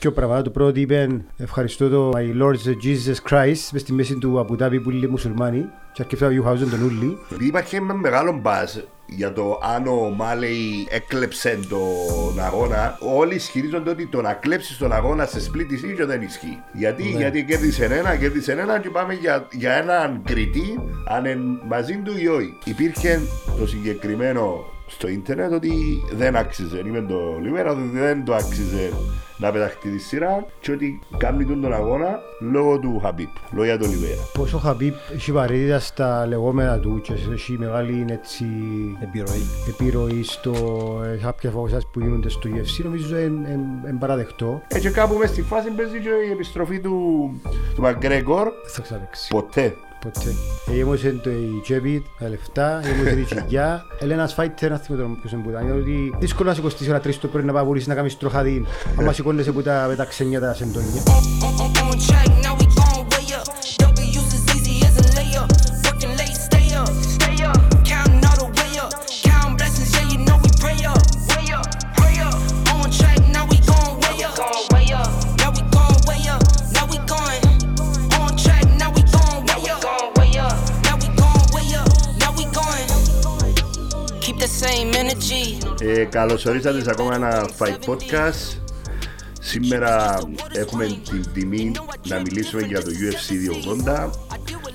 δύο πράγματα. Το πρώτο είπε ευχαριστώ το My Lord Jesus Christ μες στη μέση του Αμπουδάμπη που είναι μουσουλμάνοι και αρκετά Ιουχάουζεν τον Ούλη. Υπάρχει ένα μεγάλο μπάζ για το αν ο Μάλεϊ έκλεψε τον αγώνα. Όλοι ισχυρίζονται ότι το να κλέψεις τον αγώνα σε σπίτι ή δεν ισχύει. Γιατί, Ναι. γιατί κέρδισε ένα, κέρδισε ένα και πάμε για, για έναν κριτή αν είναι μαζί του ή όχι. Υπήρχε το συγκεκριμένο στο ίντερνετ ότι δεν άξιζε. Είμαι το Λιβέρα ότι δεν το άξιζε να πεταχτεί τη σειρά και ότι κάνει τον, τον αγώνα λόγω του Χαμπίπ, λόγω για το Λιβέρα. Πως ο Χαμπίπ έχει βαρύτητα στα λεγόμενα του και έχει μεγάλη έτσι, Επιρροή. επιρροή στο ε, κάποια φαγωσάς που γίνονται στο UFC νομίζω είναι παραδεκτό. Έτσι κάπου μέσα στη φάση παίζει και η επιστροφή του, του Μαγκρέγκορ. Δεν θα ξαναπαίξει. Ποτέ. Ποτέ. Έγιμωσε το η Τζέπιτ, τα λεφτά, έγιμωσε η Τσιγιά. Έλε ένας φάιτερ, να θυμώ τώρα ποιος είναι που ήταν. Είναι ότι δύσκολο να σηκωστείς ώρα τρεις το πρωί να πάει πουλήσεις να κάνεις τροχαδί. Άμα σηκώνεσαι που τα, με τα ξενιά τα σεντόνια. Ε, Καλώς ορίσατε σε ακόμα ένα Fight Podcast. Σήμερα έχουμε την τιμή να μιλήσουμε για το UFC 280.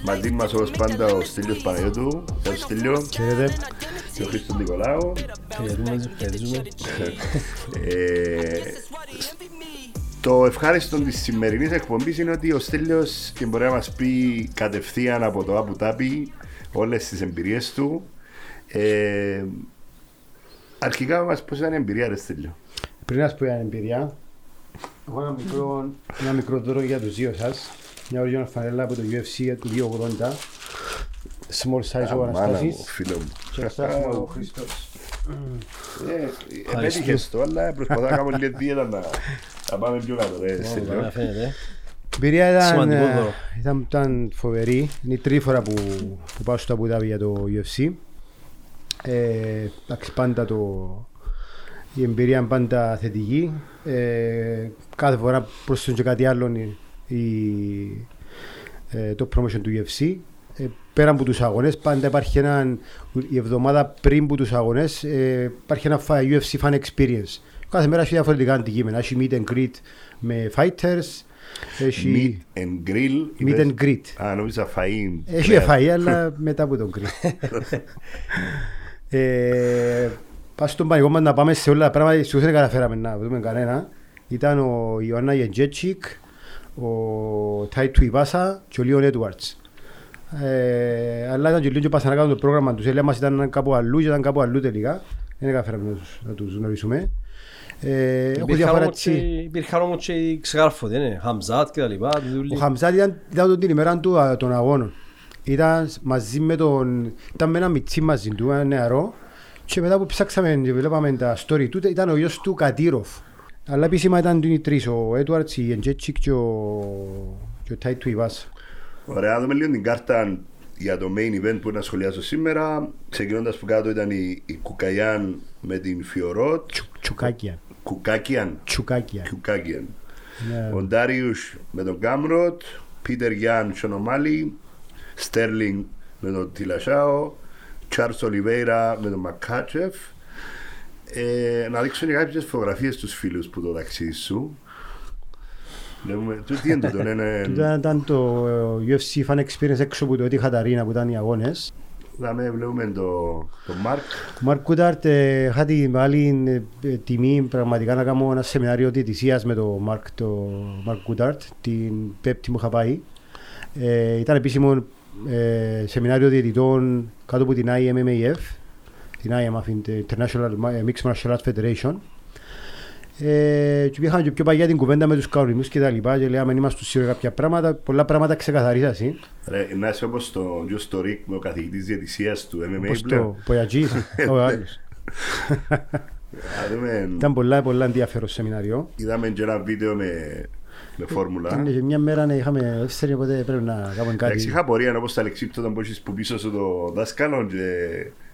Μαζί μας όπως πάντα ο Στέλιος Παναγιώτου. Γεια σου Στέλιο. Ξέρετε, Και ο Χρήστος Νικολάου. Ευχαριστούμε, ευχαριστούμε. Ε, το ευχάριστο της σημερινής εκπομπής είναι ότι ο Στέλιος και μπορεί να μας πει κατευθείαν από το Abu Dhabi όλες τις εμπειρίες του. Ε, αρχικά μας πώ ήταν η εμπειρία, ρε Στέλιο; πριν να σου πω για την εμπειρία, έχω ένα μικρό, ένα μικρό δώρο για τους δύο σας. Μια οριζόνα φανέλα από το UFC του 280. Small size ο Μάνα μου, Αναστάσης. φίλο μου. Και αυτά ο Χριστός. Ε, δεν είχες το, αλλά προσπαθώ να κάνω λίγη δίαιτα να, να πάμε πιο κάτω, ρε, Καλά Στέλιο. φαίνεται. Η εμπειρία ήταν, Σημαντικό ε, δώρο. ήταν, ήταν φοβερή. Είναι η τρίτη φορά που, που πάω στο Abu Dhabi για το UFC. Ε, εντάξει, πάντα το, η εμπειρία είναι πάντα θετική. Ε, κάθε φορά προσθέτουν και κάτι άλλο η, η- ε, το promotion του UFC. Ε, πέρα από τους αγώνες, πάντα υπάρχει ένα, η εβδομάδα πριν από τους αγώνες, ε, υπάρχει ένα fa- UFC fan experience. Κάθε μέρα έχει διαφορετικά αντικείμενα. Έχει meet and greet με fighters, έχει Meet and grill. meet and είπες. greet. Α, νόμιζα φαΐ. Έχει Ναι. φαΐ, αλλά μετά από τον greet. ε, Πας στον πανικό μας να πάμε σε όλα τα πράγματα, σου δεν καταφέραμε να δούμε κανένα. Ήταν ο Ιωάννα Γεντζέτσικ, ο Τάιτου Ιβάσα και ο Λίον Έντουαρτς. Ε, αλλά ήταν και λίγο και πάσαν να κάνουν το πρόγραμμα τους. Έλεγα μας ήταν κάπου αλλού και ήταν κάπου αλλού τελικά. Δεν καταφέραμε να τους, να τους γνωρίσουμε. Ε, έχω Υπήρχαν διάφορα όμως και- έτσι. Υπήρχαν όμως και οι ξεγάρφωτοι, ναι. Χαμζάτ και τα λοιπά. Ο Χαμζάτ ήταν, ήταν την ημέρα του α, των αγώνων. Ήταν μαζί με τον... Ήταν με ένα μιτσί μαζί του, ένα νεαρό. Και μετά που ψάξαμε και βλέπαμε τα story του, ήταν ο γιος του Κατήροφ. Αλλά επίσημα ήταν οι τρεις, ο Έντουαρτς, η Εντζέτσικ και ο, και ο Τάι του Ιβάς. Ωραία, να δούμε λίγο την κάρτα για το main event που να σχολιάσω σήμερα. Ξεκινώντας που κάτω ήταν η, η Κουκαϊάν με την Φιωρότ. Τσου, τσουκάκια. Κουκάκιαν. Τσουκάκια. Κουκάκιαν. Ναι. Ο Ντάριους με τον Κάμροτ, Πίτερ Γιάν και ο Μάλι, Στέρλινγκ με τον Τιλασάο, Τσάρλς Ολιβέιρα με τον Μακάτσεφ. Ε, να δείξω και κάποιες φωτογραφίες στους φίλους που το ταξίδι σου. Βλέπουμε, το τι είναι τούτο, είναι... Τούτα ήταν το ε, UFC fan experience έξω από το Etihad Arena που ήταν οι αγώνες. Δαμέ, βλέπουμε το, το Μάρκ. Ο Μάρκ Γκόνταρντ ε, είχα τη μεγάλη ε, ε, τιμή πραγματικά να κάνω ένα σεμινάριο διαιτησίας με τον Μάρκ, το Μάρκ Γκόνταρντ την Πέμπτη που είχα πάει. Ε, ήταν επίσημο ε, σεμινάριο διαιτητών κάτω από την IMMAF, την IMF, την International Mixed Martial Arts Federation. Ε, και είχαμε και πιο παγιά την κουβέντα με τους κανονισμούς και τα λοιπά και λέγαμε είμαστε σίγουροι κάποια πράγματα, πολλά πράγματα ξεκαθαρίσασαι. Ρε, να είσαι όπως το Τζο στο Ρικ με ο καθηγητής διαιτησίας του MMA Όπως πλέον. το Πογιατζής, ο άλλος. Α, δούμε, Ήταν πολλά, πολλά ενδιαφέρον σεμινάριο. είδαμε και ένα βίντεο με, με φόρμουλα. Ήταν και μια μέρα να είχαμε εύστερη, οπότε πρέπει να κάνουμε Εντάξει, κάτι. είχα πορεία όπως τα λεξίπτωτα που έχεις που πίσω σου το δάσκαλο και,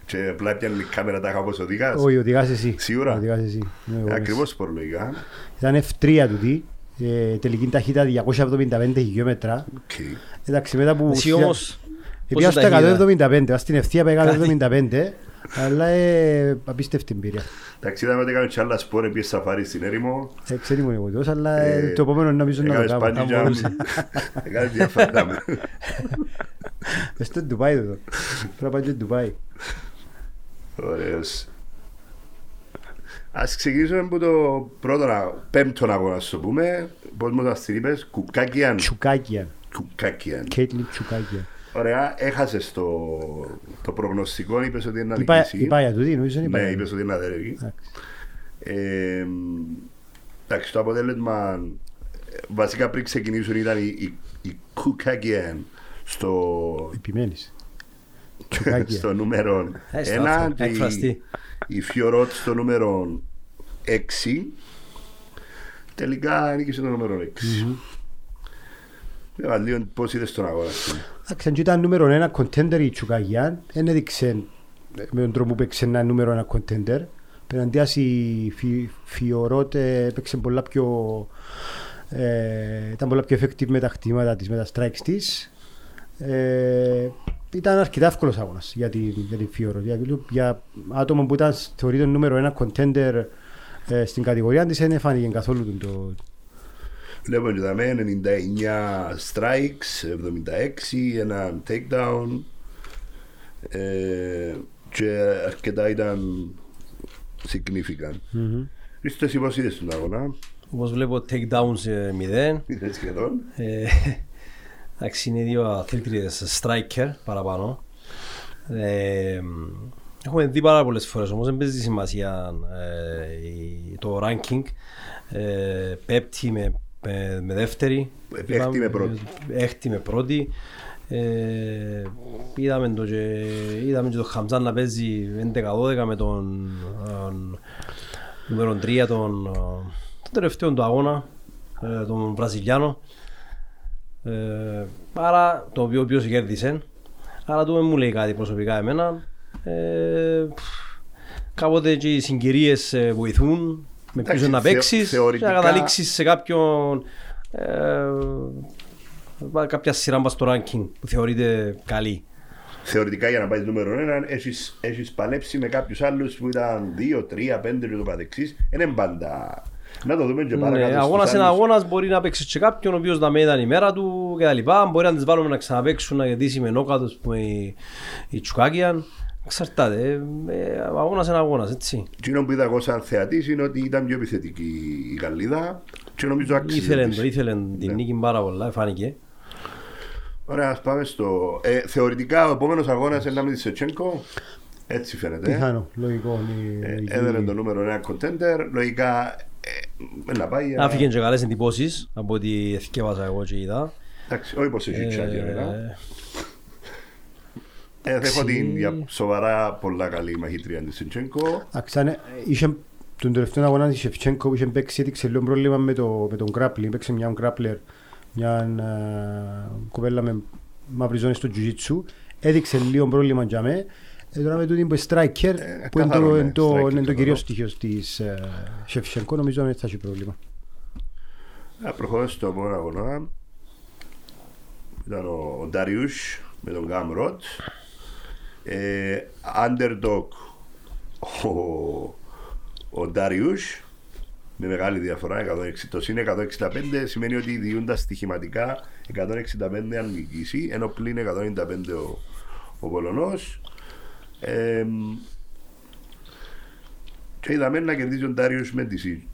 και απλά πιάνε η κάμερα τα είχα όπως οδηγάς. Όχι, οδηγάς εσύ. Σίγουρα. Οδηγάς εσύ. Ναι, εγώ Ε, μέσα. Ακριβώς φορολογικά. Ήταν F3 του τι. ε, τελική ταχύτητα 275 χιλιόμετρα. Οκ. Εντάξει, μετά που... Εσύ όμως, Πήγα πόση στα ταχύτητα; 175, βάζει στην ευθεία πήγα 175, αλλά ε, απίστευτη εμπειρία. Εντάξει, είδαμε ότι έκαμε και άλλα σπορ, επίσης σαφάρι στην έρημο. Ε, ξέρει μου εγώ τόσο, αλλά ε, Ε, το επόμενο νομίζω να το Έκαμε κάνω. σπάνι Αν τζάμ. μπορούσα. Έκαμε διάφορα. με. Μες στο Ντουμπάι εδώ. Πρέπει να πάει και Ντουμπάι. Ωραίος. Ας ξεκινήσουμε από το πρώτο, α- πέμπτο αγώνα, ας το πούμε. Πώς μου τα την είπες, Κουκάκιαν. Τσουκάκια. Κουκάκιαν. Κέιτλιν Τσουκάκια. Ωραία, έχασες το, το προγνωστικό, είπες ότι είναι να Είπα νικήσει. είπα για τούτη, νομίζω είναι είπα Ναι, για είπες τούτη. ότι είναι αδερεύει. Εντάξει. Ε, εντάξει, το αποτέλεσμα ε, βασικά πριν ξεκινήσουν ήταν η, η, η Κουκάκιαν στο, Επιμένεις. στο Τσουκάκια. νούμερο Ε, στο 1 άρθρο, και έκφραστη. η, η Φιωρότ στο νούμερο 6 τελικά νίκησε το νούμερο 6 Βέβαια, λίγο πώς είδες τον αγώνα σου. Εντάξει, αν και ήταν νούμερο ένα contender η Τσουκάκια, δεν έδειξε ε, με τον τρόπο που έπαιξε ένα νούμερο ένα contender. Πέραντιας η Φι- Φιωρότ ε, έπαιξε πολλά πιο... Ε, ήταν πολλά πιο effective με τα χτήματα της, με τα strikes της. Ε, ήταν αρκετά εύκολος αγώνας για την, για την Φιωρότ. Για, για άτομο που ήταν θεωρείται νούμερο ένα contender ε, στην κατηγορία της δεν φάνηκε καθόλου το, το, Βλέπουμε και δαμε 99 strikes, 76, ένα takedown ε, και αρκετά ήταν significant. Ήρθε εσύ πώς είδες τον αγώνα, Όπως βλέπω takedowns ε, μηδέν. είδες σχεδόν; Ε, Εντάξει, είναι δύο αθλήτριες striker παραπάνω. Ε, έχουμε δει πάρα πολλές φορές όμως δεν παίζει σημασία ε, η- το ranking. Ε, πέπτη με, με, με δεύτερη. Ε, έκτη με πρώτη. Έκτη με πρώτη. Ε, είδαμε, το και, είδαμε και το Χαμζάν να παίζει 11-12 με τον, τον νούμερο 3 τον, ε, τον τελευταίο του αγώνα ε, τον Βραζιλιάνο ε, άρα το οποίο ο οποίος κέρδισε άρα το δεν μου λέει κάτι προσωπικά εμένα ε, πφ, κάποτε και οι συγκυρίες ε, βοηθούν με Εντάξει, ποιους να θεω- παίξεις και θεωρητικά- να καταλήξεις σε κάποιον ε, κάποια σειρά μπας στο ranking που θεωρείται καλή Θεωρητικά για να πάει νούμερο 1 έχεις, έχεις παλέψει με κάποιους άλλους που ήταν 2, 3, 5 και το καθεξής. Είναι πάντα. Να το δούμε και παρακάτω. Ναι, στους αγώνας είναι άλλους. αγώνας, μπορεί να παίξεις και κάποιον ο οποίος να μην ήταν η μέρα του και τα λοιπά. Μπορεί να τις βάλουμε να ξαναπαίξουν, να κερδίσει με νόκατος που η, η Τσουκάκιαν. Εξαρτάται. Ε, ε, αγώνας είναι αγώνας, έτσι. Εκείνο που είδα εγώ σαν θεατής είναι ότι ήταν πιο επιθετική η Γαλλίδα και νομίζω άξιζε Ήθελε, της. το, ήθελε Ναι. την νίκη πάρα πολλά, φάνηκε. Ωραία, ας πάμε στο... Ε, θεωρητικά ο επόμενος αγώνας είναι να με τη Σετσένκο. Έτσι φαίνεται. πιθανό, λογικό. είναι Ε, λογική. έδερε το νούμερο 1 contender. Λογικά ε, να πάει. για- Άφηγε και καλές εντυπώσεις από ό,τι εθικεύασα εγώ και είδα. Εντάξει, όχι πως έχει τσάκια βέβαια. Ε, Ε, θα έχω την για σοβαρά πολλά καλή μαχήτρια της Σετσένκο. Εντάξει, αν, ε, είχε τον τελευταίο αγώνα της Σεφτσένκο που είχε παίξει έδειξε λίγο πρόβλημα με, το, με τον grappling. Παίξε μια grappler, μια ε, κοπέλα με μαύρη ζώνη στο jiu-jitsu. Έδειξε λίγο πρόβλημα για μέ. Ε, τώρα με τούτη που είναι striker, που είναι καθαρό, το, ναι, είναι το, striker, είναι το καθαρό. κυρίως στοιχείο της ε, Σεφτσένκο, νομίζω δεν θα έχει πρόβλημα. Να προχωρώ στο επόμενο αγώνα. Ήταν ο, ο Ντάριους με τον Γκάμ Ροτ. Ε, underdog ο, ο Ντάριους με μεγάλη διαφορά 160, το συν 165 σημαίνει ότι διούντα στοιχηματικά 165 αν νικήσει ενώ πλην 195 ο, ο Πολωνός ε, και είδαμε να κερδίζει ο Ντάριους με τη ΣΥ.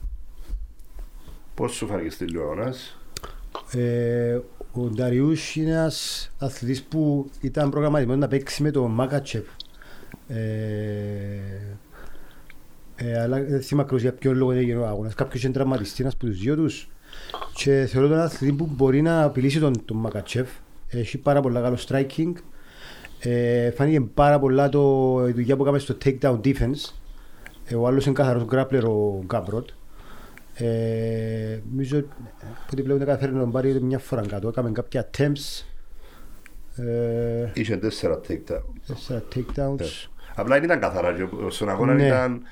Πώς σου φάνηκε στη αγώνας Ε, ο Νταριούς είναι ένας αθλητής που ήταν προγραμματισμένος να παίξει με τον Μάκατσεφ. Ε, ε, αλλά δεν θυμάμαι ακριβώς για ποιον λόγο έγινε ο αγώνας. Κάποιος είναι τραυματιστής, ένας από τους δύο τους. Και θεωρώ τον αθλητή που μπορεί να απειλήσει τον, τον Μακατσεφ. Έχει πάρα πολλά καλό striking. Ε, φάνηκε πάρα πολλά το, η δουλειά που έκαμε στο takedown defense. Ε, ο άλλος είναι καθαρός grappler ο Γκάμπροτ. Ε, νομίζω ότι πλέον δεν καταφέρει να τον πάρει μια φορά κάτω. Έκαμε κάποια attempts, ε, Είχε τέσσερα take down. τέσσερα takedowns. Απλά δεν ήταν καθαρά. και Στον αγώνα Ναι. ήταν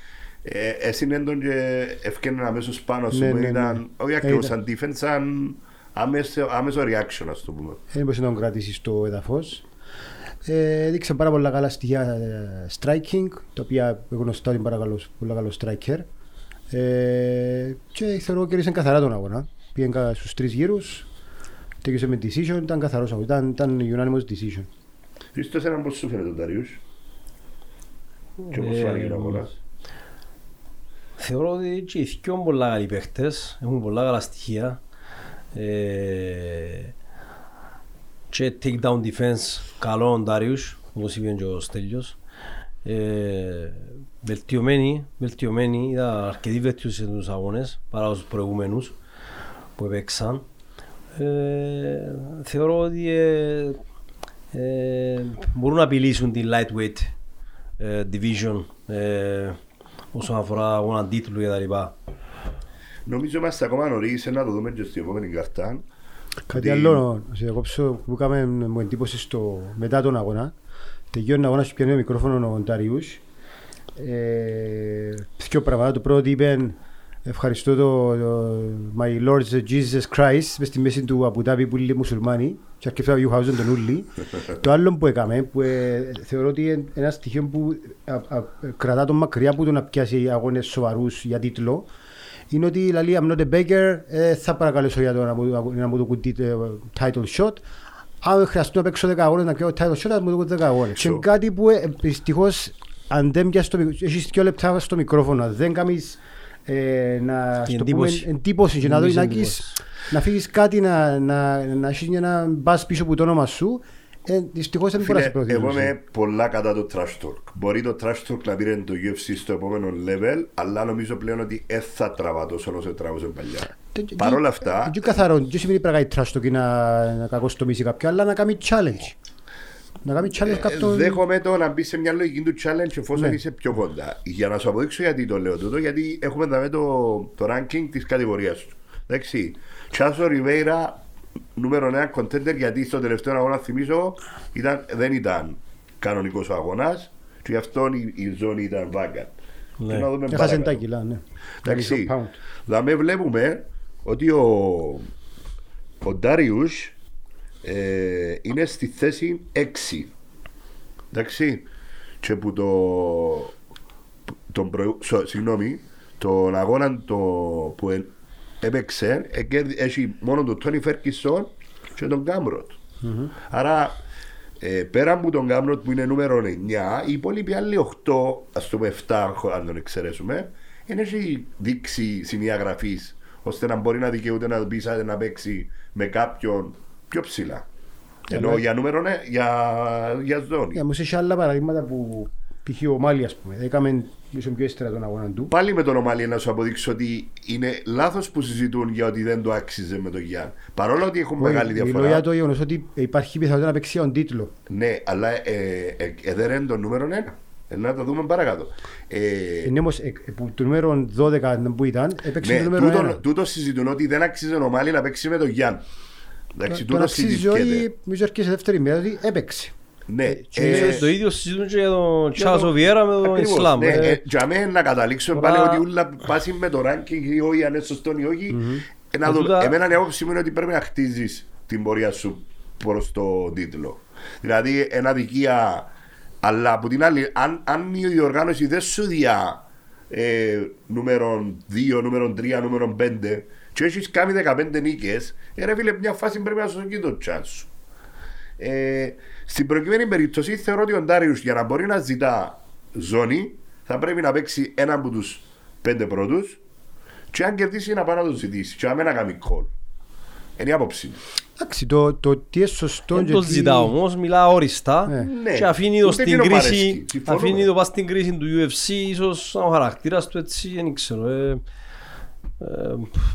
Ε, Εσύ είναι τον και ευκαιρνε αμέσως πάνω σου Ναι, που ναι, ήταν, ναι. όχι Ε, ακριβώς ήταν. σαν defense, σαν άμεσο, άμεσο reaction ας το πούμε. Δεν μπορούσε να τον κρατήσεις στο έδαφος. Ε, έδειξε πάρα πολλά καλά στοιχεία ε, striking, τα οποία γνωστά ότι είναι πάρα καλός, πολύ καλός striker. Ε, και θεωρώ κέρδισε καθαρά τον αγώνα. Πήγε κα- στους τρεις γύρους, τέγισε με decision, ήταν καθαρός αγώνας, ήταν, ήταν unanimous decision. Χρήστος έναν πώς σου φαίνεται τον Ταριούς; Και πώς Ε, σου άνοιγε ο αγώνας. Θεωρώ ότι και οι δυο είναι πολλά καλοί παίχτες, έχουν πολλά καλά στοιχεία. Ε, και take down defense καλό ο Ντάριους, όπως είπε και ο Στέλιος. Ε, βελτιωμένοι, βελτιωμένοι, είδα αρκετή βελτίωση στους αγώνες παρά τους προηγούμενους που έπαιξαν. Ε, θεωρώ ότι ε, ε, μπορούν να απειλήσουν την lightweight ε, division ε, όσον αφορά αγώνα τίτλου και τα λοιπά. Νομίζω είμαστε ακόμα νωρίς να το δούμε και στην επόμενη καρτά. Κάτι Ότι- άλλο, να σε διακόψω, που έκαμε μου εντύπωση στο, μετά τον αγώνα. Τελειώνει τον αγώνας και πιάνει το μικρόφωνο ο Ντάριους. Ε, δύο πράγματα. Το πρώτο είπε ευχαριστώ το, το My Lord Jesus Christ μες στη μέση του Αμπουδάβη που είναι μουσουλμάνοι και αρκετά Ιουχάουζεν τον Ούλη. το άλλο που έκαμε που ε, θεωρώ ότι είναι ένα στοιχείο που α, α, κρατά τον μακριά από το να πιάσει αγώνες σοβαρούς για τίτλο είναι ότι δηλαδή I'm not a beggar, ε, θα παρακαλέσω για το να μου, να μου το κουτί ε, title shot. Αν χρειαστούν να παίξω 10 αγώνες να πιω title shot, θα μου το κουτί 10 αγώνες. Και So- είναι κάτι που ε, δυστυχώς αν δεν πιάσεις το μικρόφωνο, έχεις δύο λεπτά στο μικρόφωνο, δεν κάνεις ε, να Την στο πούμε, εντύπωση. εντύπωση και να, δω, Νομίζεις να, εντύπωση. έχεις- να φύγεις κάτι να, να, να έχεις ένα μπας πίσω από το όνομα σου, ε, δυστυχώς δεν μπορεί να σε Φίλε, προωθήσει. εγώ είμαι πολλά κατά το trash talk. Μπορεί το trash talk να πήρε το UFC στο επόμενο level, αλλά νομίζω πλέον ότι δεν θα τραβά τόσο όσο τραβούσε παλιά. Παρ' όλα αυτά, Δεν καθαρό, δεν σημαίνει πρέπει να κάνει trash talk ή να, να κακοστομίσει κάποιον, αλλά να κάνει challenge. Να κάνει challenge ε, κάποιον. δέχομαι το να μπει σε μια λογική του challenge εφόσον Ναι. είσαι πιο κοντά. Για να σου αποδείξω γιατί το λέω τούτο, γιατί έχουμε δαμε το, το ranking της κατηγορίας του. Εντάξει. Τσάσο Ριβέιρα, νούμερο 1 contender, γιατί στο τελευταίο αγώνα, θυμίζω, ήταν, δεν ήταν κανονικός αγώνας και γι' αυτό η, η ζώνη ήταν βάγκα. Ναι. Και να δούμε Έχασε παρακάτω. τα κιλά, ναι. Εντάξει. Μισό pound. Δηλαδή βλέπουμε ότι ο, ο Ντάριους ε, είναι στη θέση 6. Εντάξει. Και που το, τον προηγου- σο- συγγνώμη, τον αγώνα το, που ε- έπαιξε ε, κέρδι- έχει μόνο τον Τόνι Φέρκισον και τον Κάμροτ. Άρα ε, πέρα από τον Κάμροτ που είναι νούμερο 9, οι υπόλοιποι άλλοι 8, ας πούμε 7, αν τον εξαιρέσουμε, δεν έχει δείξει σημεία γραφής ώστε να μπορεί να δικαιούται να πει σαν να παίξει με κάποιον πιο ψηλά. Ενώ για νούμερο ναι, για, για ζώνη. Για όμως έχει άλλα παραδείγματα που π.χ. ο Μάλι ας πούμε. Έκαμε ίσω πιο ύστερα τον αγώνα του. Πάλι με τον Ομαλή να σου αποδείξω ότι είναι λάθος που συζητούν για ότι δεν το άξιζε με τον Γιάνν. Παρόλο ότι έχουν μεγάλη Μιλώ διαφορά. για το γεγονός ότι υπάρχει πιθανότητα να παίξει για τον τίτλο. Ναι, αλλά ε, ε, ε, δεν είναι το νούμερο 1. Ε, να το δούμε παρακάτω. Ε, Είναι όμως ε, ε, που το νούμερο 12 που ήταν, έπαιξε ναι, το νούμερο τούτο, 1. τούτο συζητούν ότι δεν αξίζει ο Μάλι να παίξει με τον Γιάνν. Εντάξει, Τον τούτο αξίζει συζητιέται. όχι, νομίζω αρκεί σε δεύτερη μέρα ότι έπαιξε. Ναι, και ε, Ε, το ίδιο συζητούν και για τον για Τσάζο το- Βιέρα με τον ακριβώς, Ισλάμ. Ναι, Ε, ε, για μένα να καταλήξουμε τώρα- πάλι ότι όλα πάσει με το ranking ή όχι, αν είναι σωστό ή όχι. Ε, να Ε, δω- τούτα- Εμένα η άποψη μου είναι ότι πρέπει να χτίζεις την πορεία σου προς το τίτλο. Δηλαδή, ένα δικία. Αλλά από την άλλη, αν, αν η διοργάνωση δεν σου διά ε, νούμερο 2, νούμερο 3, νούμερο 5 και έχεις κάνει 15 νίκες, ε, ρε φίλε, μια φάση πρέπει να σου δώσει το chance σου. Ε, στην προκειμένη περίπτωση θεωρώ ότι ο Ντάριους για να μπορεί να ζητά ζώνη θα πρέπει να παίξει έναν από τους πέντε πρώτους και αν κερδίσει να πάει να το ζητήσει και να μην να κάνει call. Είναι η άποψη μου. Εντάξει, το, το τι είναι σωστό Δεν και το τι- ζητά όμως, μιλά όριστα Ναι. Ναι. και αφήνει το Ούτε στην εκείνο κρίση, παρέσκει. Συμφωνούμε. αφήνει το πας στην κρίση του UFC, ίσως ο χαρακτήρας του έτσι, δεν ξέρω. Ε, ε,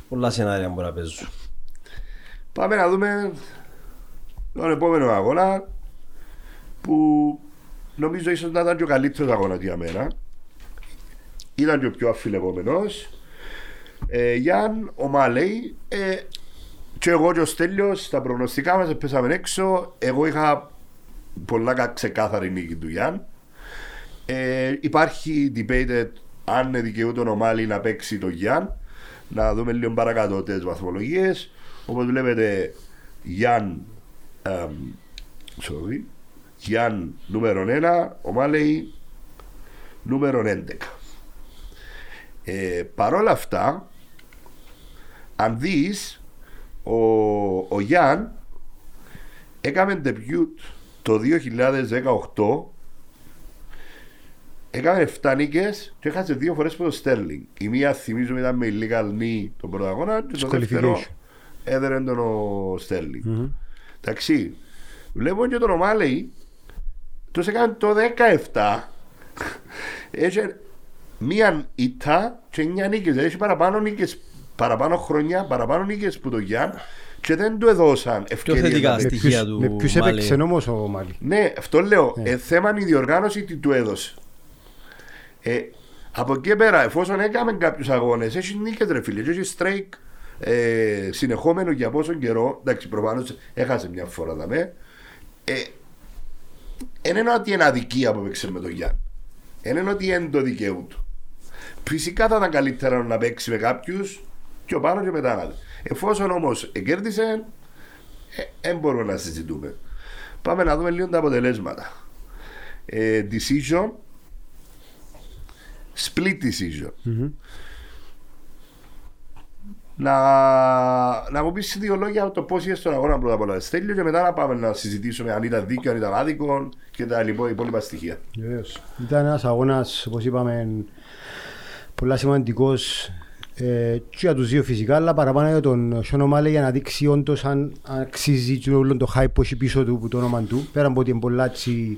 πολλά σενάρια μπορεί να παίζουν. Πάμε να δούμε τον επόμενο αγώνα που νομίζω ίσως να ήταν και ο καλύτερος αγώνας για μένα. Ήταν και ο πιο αφιλεγόμενος. Ε, Γιάν, ο Μάλεϊ, ε, και εγώ και ο Στέλιος στα προγνωστικά μας πέσαμε έξω. Εγώ είχα πολλά κα- ξεκάθαρη νίκη του Γιάν. Ε, υπάρχει debated αν δικαιούται ο Μάλι να παίξει το Γιάν. Να δούμε λίγο παρακάτω τις βαθμολογίες. Όπως βλέπετε, Γιάν. εμ, sorry, Γιάν νούμερο 1, ο Μάλεϊ νούμερο 11. Ε, παρόλα αυτά, αν δεις, ο, ο Γιάν έκαμε debut το 2018 Έκαμε 7 νίκες και έχασε δύο φορές από το Στέρλινγκ. Η μία θυμίζουμε ήταν με illegal knee τον πρώτο αγώνα και το δεύτερο Disqualification. έδερε τον ο Στέρλινγκ. Εντάξει, βλέπω και τον Ομάλεϊ τους έκανε το 17 έχει μία ήττα και 9 νίκες. Έχει παραπάνω νίκες, παραπάνω χρόνια, παραπάνω νίκες που το Γιάν και δεν του έδωσαν ευκαιρίες θετικά να Με παίξει. στοιχεία ποιους, του με ποιους Μάλι. έπαιξε όμως ο Μάλι. Ναι, αυτό λέω. Ε, θέμα είναι η διοργάνωση τι του έδωσε. Ε, από εκεί πέρα, εφόσον έκαμε κάποιους αγώνες, έχει νίκες ρε φίλε. και Έχει strike ε, συνεχόμενο για πόσο καιρό. Εντάξει, προφανώς έχασε μια φορά τα με. Ε, δεν είναι ότι είναι αδικία που παίξει με τον Γιάννη. Δεν είναι ότι είναι το δικαίωμα του. Φυσικά θα ήταν καλύτερα να παίξει με κάποιους πιο πάνω και μετά να δει. Εφόσον όμως κέρδισε, δεν μπορούμε να συζητούμε. Πάμε να δούμε λίγο τα αποτελέσματα. Ε, decision. Split decision. Να, να μου πεις δύο λόγια από το πώς είσαι στον αγώνα πρώτα απ' όλα Στέλιο και μετά να πάμε να συζητήσουμε αν ήταν δίκαιο, αν ήταν άδικο και τα λοιπό- υπόλοιπα στοιχεία. Βεβαίως. Ήταν ένας αγώνας, όπως είπαμε, πολλά σημαντικός ε, και για τους δύο φυσικά, αλλά παραπάνω για τον Σιόνο Μάλε για να δείξει όντως αν αξίζει και όλο το hype που έχει πίσω του, που το όνομα του, πέρα από ότι είναι πολλά έτσι,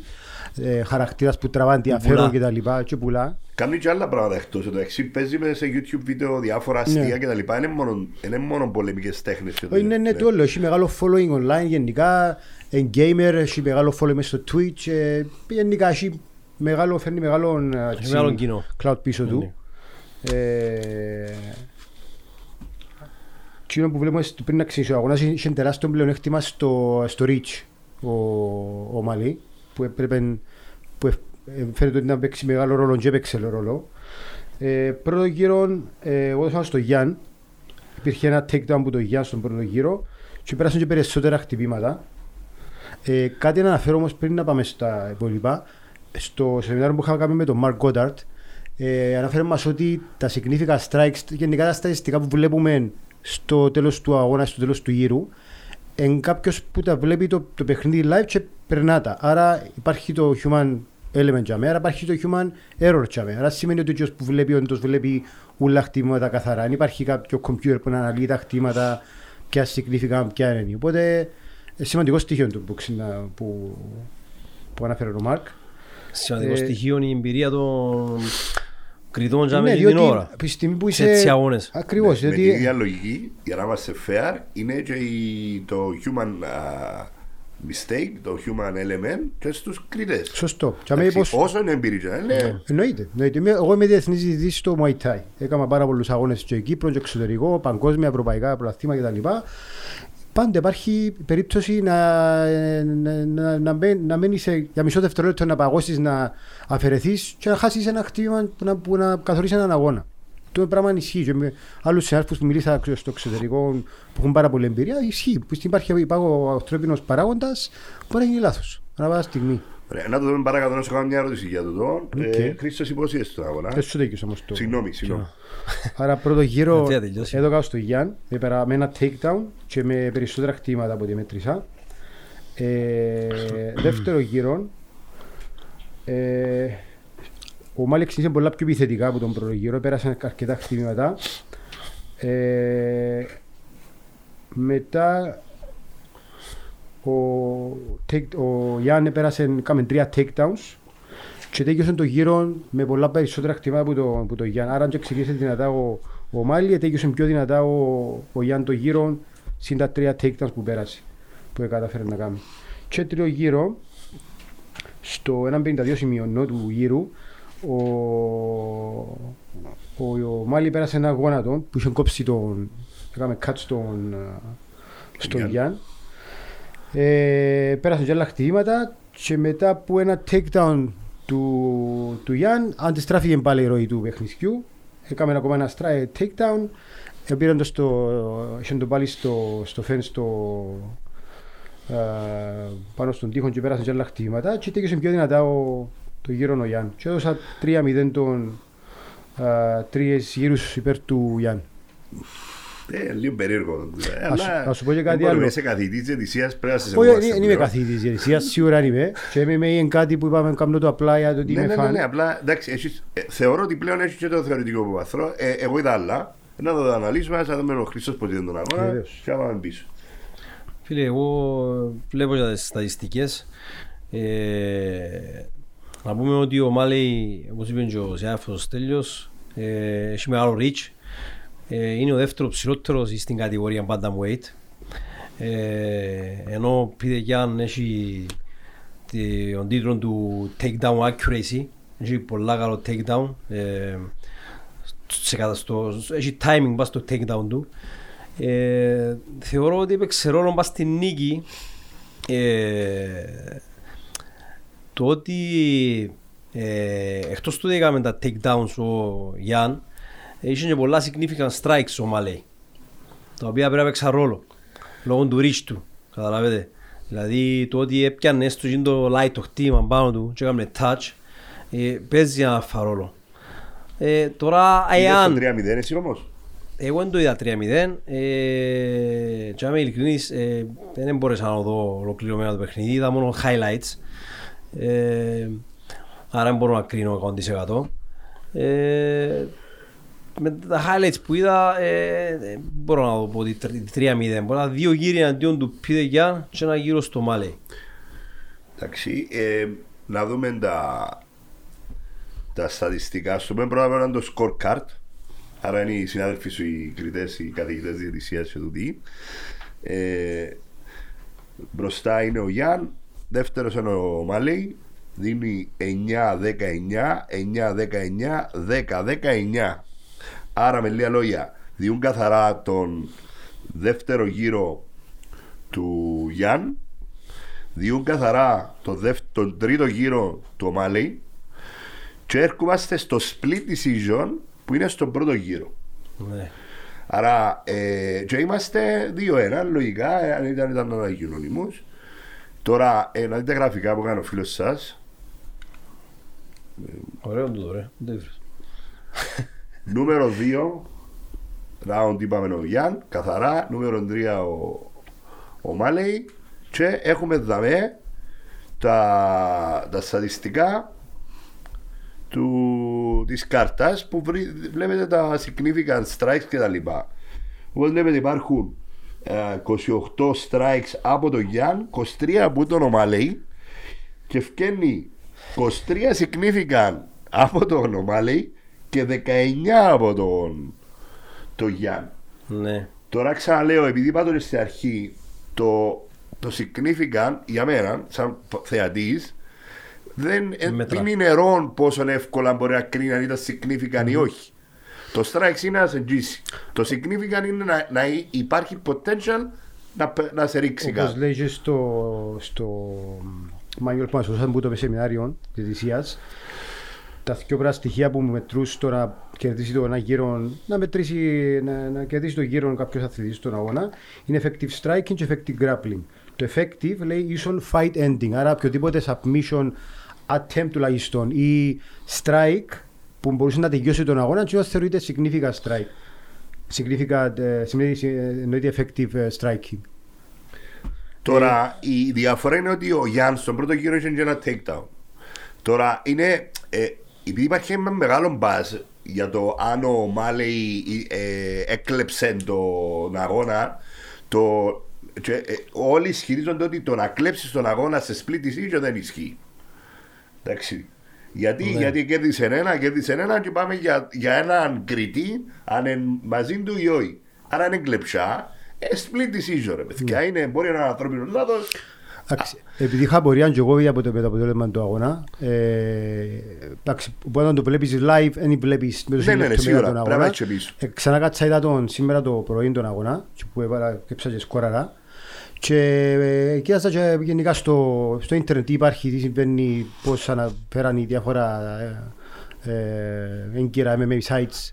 ε, χαρακτήρας που τραβάνε ενδιαφέρον πουλά. και τα λοιπά και πουλά. Κάνει και άλλα πράγματα εκτός εδώ. Εξή παίζει με σε YouTube βίντεο διάφορα αστεία Ναι. και τα λοιπά. Είναι μόνο, είναι μόνο πολεμικές τέχνες. και Όχι, ναι, ναι, το όλο. Έχει μεγάλο following online γενικά. Είναι gamer, έχει μεγάλο following μέσα στο Twitch. ε, Γενικά έχει μεγάλο, φέρνει μεγάλο, ε, έτσι, μεγάλο κοινό. cloud πίσω του. Ε, Εκείνο που βλέπουμε στο- πριν να ξεκινήσει ο αγώνας είχε τεράστιο πλεονέκτημα στο, στο reach ο, ο Μαλή που έπρεπε που εφ- ε, φαίνεται ότι να παίξει μεγάλο ρόλο και έπαιξε ρόλο. Ε, πρώτο γύρο ε, εγώ έδωσα στο Γιάν υπήρχε ένα takedown που το Γιάν στον πρώτο γύρο και πέρασαν και περισσότερα χτυπήματα. Ε, κάτι να αναφέρω όμως πριν να πάμε στα υπόλοιπα στο σεμινάριο που είχαμε κάνει με τον Mark Goddard ε, αναφέρει μας ότι τα significant strikes γενικά τα στατιστικά που βλέπουμε στο τέλος του αγώνα, στο τέλος του γύρου είναι κάποιος που τα βλέπει το, το παιχνίδι live και περνά τα. Άρα υπάρχει το human element για μένα, άρα υπάρχει το human error για μένα. Άρα σημαίνει ότι ο κύριος που βλέπει όντως βλέπει όλα χτήματα καθαρά. Αν υπάρχει κάποιο computer που να αναλύει τα χτήματα, ποια significant, ποια είναι. Οπότε ε, σημαντικό στοιχείο του boxing να- που, που αναφέρει ο Μάρκ. Σημαντικό Ε, στοιχείο είναι η εμπειρία των κριτών για Ναι, με την διότι ώρα. από τη στιγμή που Σε έτσι είσαι... αγώνες. Ακριβώς, με την διότι ίδια λογική, για να είμαστε fair, είναι και η- το human α, mistake, το human element και στους κριτές. Σωστό. Και αμέ Εντάξει, πως- Όσο είναι εμπειρία, είναι Εννοείται. εννοείται. Είμαι- Εγώ είμαι διεθνής διαιτητή στο Muay Thai. Έκανα πάρα πολλούς αγώνες και Κύπρο, και εξωτερικό, παγκόσμια, ευρωπαϊκά, προαθήματα κτλ. Πάντα υπάρχει περίπτωση να, να, να, να, μπαίνει- να μένει σε, για μισό δευτερόλεπτο να παγώσεις, να αφαιρεθείς και να χάσεις ένα χτύπημα που να, που να καθορίσει έναν αγώνα. Το πράγμα ισχύει. Και με άλλους συνάδελφους που μιλήσα ξέρω, στο εξωτερικό που έχουν πάρα πολλή εμπειρία, ισχύει. Που υπάρχει υπάρχει ο ανθρώπινος παράγοντας, μπορεί να γίνει λάθος. Ανά πάσα στιγμή. Ωραία, να το δούμε παρακάτω να σου κάνω μια ερώτηση για το Οκ. ε, Χρήστος υπόσχεσαι στον αγώνα; Δεν σου τέτοιο όμως το. Συγγνώμη, συγγνώμη. Άρα πρώτο γύρο Τι να τελειώσει; έδωκα στο Γιάν έπερα με ένα takedown και με περισσότερα χτήματα από ό,τι μέτρησα. Ε, δεύτερο γύρο ε, ο Μάλεξ είχε πολλά πιο επιθετικά από τον πρώτο γύρο, πέρασαν αρκετά χτυπήματα. Ε, μετά ο, take, ο Γιάννη πέρασε, κάμε τρία takedowns και τέγιωσε το γύρο με πολλά περισσότερα χτυπήματα από το, από το Γιάννη. Άρα αν και ξεκίνησε δυνατά ο, ο Μάλι, τέγιωσε πιο δυνατά ο, ο Γιάννη το γύρο συν τα τρία takedowns που πέρασε, που κατάφερε να κάνει. Και τρίτο γύρο, στο 1.52 σημείο του γύρου, ο, ο, ο Μάλι πέρασε ένα γόνατο που είχε κόψει τον, έκαμε cut στον, ε, στον Γιάννη. Γιάννη. Ε, πέρασαν και άλλα χτυπήματα και μετά από ένα takedown του, του Γιάν, αντιστράφηκε πάλι η ροή του παιχνιδιού. Έκαμε ακόμα ένα strike takedown. Επήραν το στο, είχαν το πάλι στο, στο φεν στο, ε, πάνω στον τοίχο και πέρασαν και άλλα χτυπήματα και τέκεισε πιο δυνατά ο, το γύρο ο Γιάν. Και έδωσα 3-0 τον ε, τρεις γύρους υπέρ του Γιάν. Ε, λίγο περίεργο. Ε, Ας- αλλά ας σου πω και κάτι δεν μπορεί να άλλο. Είσαι καθηγητής διαιτησίας, πρέπει να σε Όχι, σεβόμαστε δεν είμαι πλέον. καθηγητής διαιτησίας, σίγουρα δεν είμαι. Και είμαι είναι κάτι που είπαμε κάνω το απλά για το ότι Ναι, είμαι ναι, ναι, φαν. ναι, απλά εντάξει, έχεις, ε, θεωρώ ότι πλέον έχεις και το θεωρητικό που βαθρό. Ε, εγώ είδα άλλα. Να το αναλύσουμε, να δούμε ο Χρήστος που είδε τον αγώνα Βεβαίως. και να πάμε πίσω. Φίλε, εγώ βλέπω για τις στατιστικές. Ε, να πούμε ότι ο Μάλεϊ, όπως είπε και ο Σιάφος Τέλειος, ε, έχει μεγάλο reach. Ε, είναι ο δεύτερο ψηλότερος στην κατηγορία bantamweight. Ε, ενώ ο Πίτε Γιάν έχει τη- τον τίτλο του takedown accuracy. Έχει πολλά καλό takedown. Ε, σε κατα- στο- έχει timing πας στο takedown του. Ε, θεωρώ ότι έπαιξε ρόλο πας στην νίκη ε, το ότι ε, εκτός του ότι έκαμε τα takedowns ο Γιάν είχε και πολλά significant strikes ο Μαλέη τα οποία πρέπει να παίξαν ρόλο λόγω του reach του καταλαβαίνετε δηλαδή το ότι έπιανες στο γίνει το light το χτύμα πάνω του και έκαμε touch ε, παίζει ένα φαρόλο ε, τώρα Είδες εάν το 3-0 εσύ όμως; εγώ δεν το είδα 3-0. Ε, και να είμαι ειλικρινής, ε, δεν μπόρεσα να δω ολοκληρωμένα το παιχνίδι. Είδα μόνο highlights. Ε, άρα δεν μπορώ να κρίνω 100%. Ε, με τα highlights που είδα, ε, δεν μπορώ να δω πω ότι 3-0. Μπορεί να δει δύο γύρια αντίον του Πίδε Γιάν και ένα γύρο στο Μάλεϊ. Εντάξει, ε, να δούμε τα, τα στατιστικά. Στο πούμε πρώτα απ' όλα το scorecard. Άρα είναι οι συνάδελφοι σου, οι κριτές, οι καθηγητές διαιτησίας και τούτοι. Ε, μπροστά είναι ο Γιάν, δεύτερος είναι ο Μαλέη, δίνει 9-19, 9-19, 10-19. Άρα με λίγα λόγια, διούν καθαρά τον δεύτερο γύρο του Γιάν διούν καθαρά το δεύ, τον τρίτο γύρο του Ομάλεϊ και έρχομαστε στο split decision που είναι στον πρώτο γύρο. Ναι. Άρα ε, και είμαστε 2-1 λογικά ε, αν ήταν, ήταν να γίνουν ομιμούς. Τώρα ε, να δείτε γραφικά που κάνει ο φίλος σας Ωραίο τούτο ρε. Δεν βρες. Νούμερο 2 round είπαμε ο Γιάν καθαρά. Νούμερο 3 ο, ο Μάλεϊ. Και έχουμε δαμέ τα, τα στατιστικά του, της κάρτας που βρει- βλέπετε τα significant strikes και τα λοιπά. Όπως βλέπετε υπάρχουν ε, 28 strikes από τον Γιάν, 23 από τον Ομαλέη και φκένει 23 significant από τον Ομαλέη και 19 από τον, τον Γιάν. Ναι. Τώρα ξαναλέω, επειδή είπα το στην αρχή, το, το significant για μένα, σαν θεατής, δεν, ε, Μετρά. δεν είναι ρόν πόσο εύκολα μπορεί να κρίνει αν ήταν significant ή όχι. Το strike είναι να σε τζίσει. Το significant είναι να, να υπάρχει potential να, πε- να σε ρίξει Όπως κάτι. λέει και στο, στο manual που μας δώσαν που το σεμινάριο διαιτησίας, τα δύο πρώτα στοιχεία που μετρούς το να κερδίσει το ένα γύρο, να μετρήσει, να, να κερδίσει το γύρο κάποιος αθλητής στον αγώνα, είναι effective striking και effective grappling. Το effective λέει ίσον fight ending, άρα οποιοδήποτε submission attempt τουλάχιστον ή strike που μπορούσε να τελειώσει τον αγώνα, και θεωρείται significant strike. Significant, ε, σημαίνει, ε, εννοείται effective ε, striking. Τώρα η διαφορά είναι ότι ο Γιάνν στον πρώτο γύρο είχε και ένα takedown. Τώρα είναι. Ε, επειδή υπάρχει ένα μεγάλο μπάζ για το αν ο Μάλεϊ ε, έκλεψε τον αγώνα, το, και, ε, όλοι ισχυρίζονται ότι το να κλέψεις τον αγώνα σε split decision δεν ισχύει. Εντάξει. Γιατί, γιατί κέρδισε ένα, κέρδισε ένα και πάμε για, για έναν κριτή αν είναι μαζί του ή όχι. Άρα είναι κλεψά. Ε, split decision, ρε παιδιά. Είναι, μπορεί να είναι ανθρώπινος λάθος, Εντάξει, Επειδή είχα απορία και εγώ από το, με το αποτέλεσμα του αγώνα, ε, εντάξει, όταν το βλέπεις live, δεν βλέπεις με το Ναι, ναι, ναι, συνέχεια σίγουρα. τον Πρέπει να αγώνα. είσαι πίσω. Ε, ξανακάτσα είδα τον σήμερα το πρωί τον αγώνα και που έβαλα και ψάξα και σκόραρα και ε, κοίταζα και γενικά στο, στο ίντερνετ τι υπάρχει, τι συμβαίνει, πώς αναφέραν οι διάφορα ε, ε, έγκυρα MMA sites,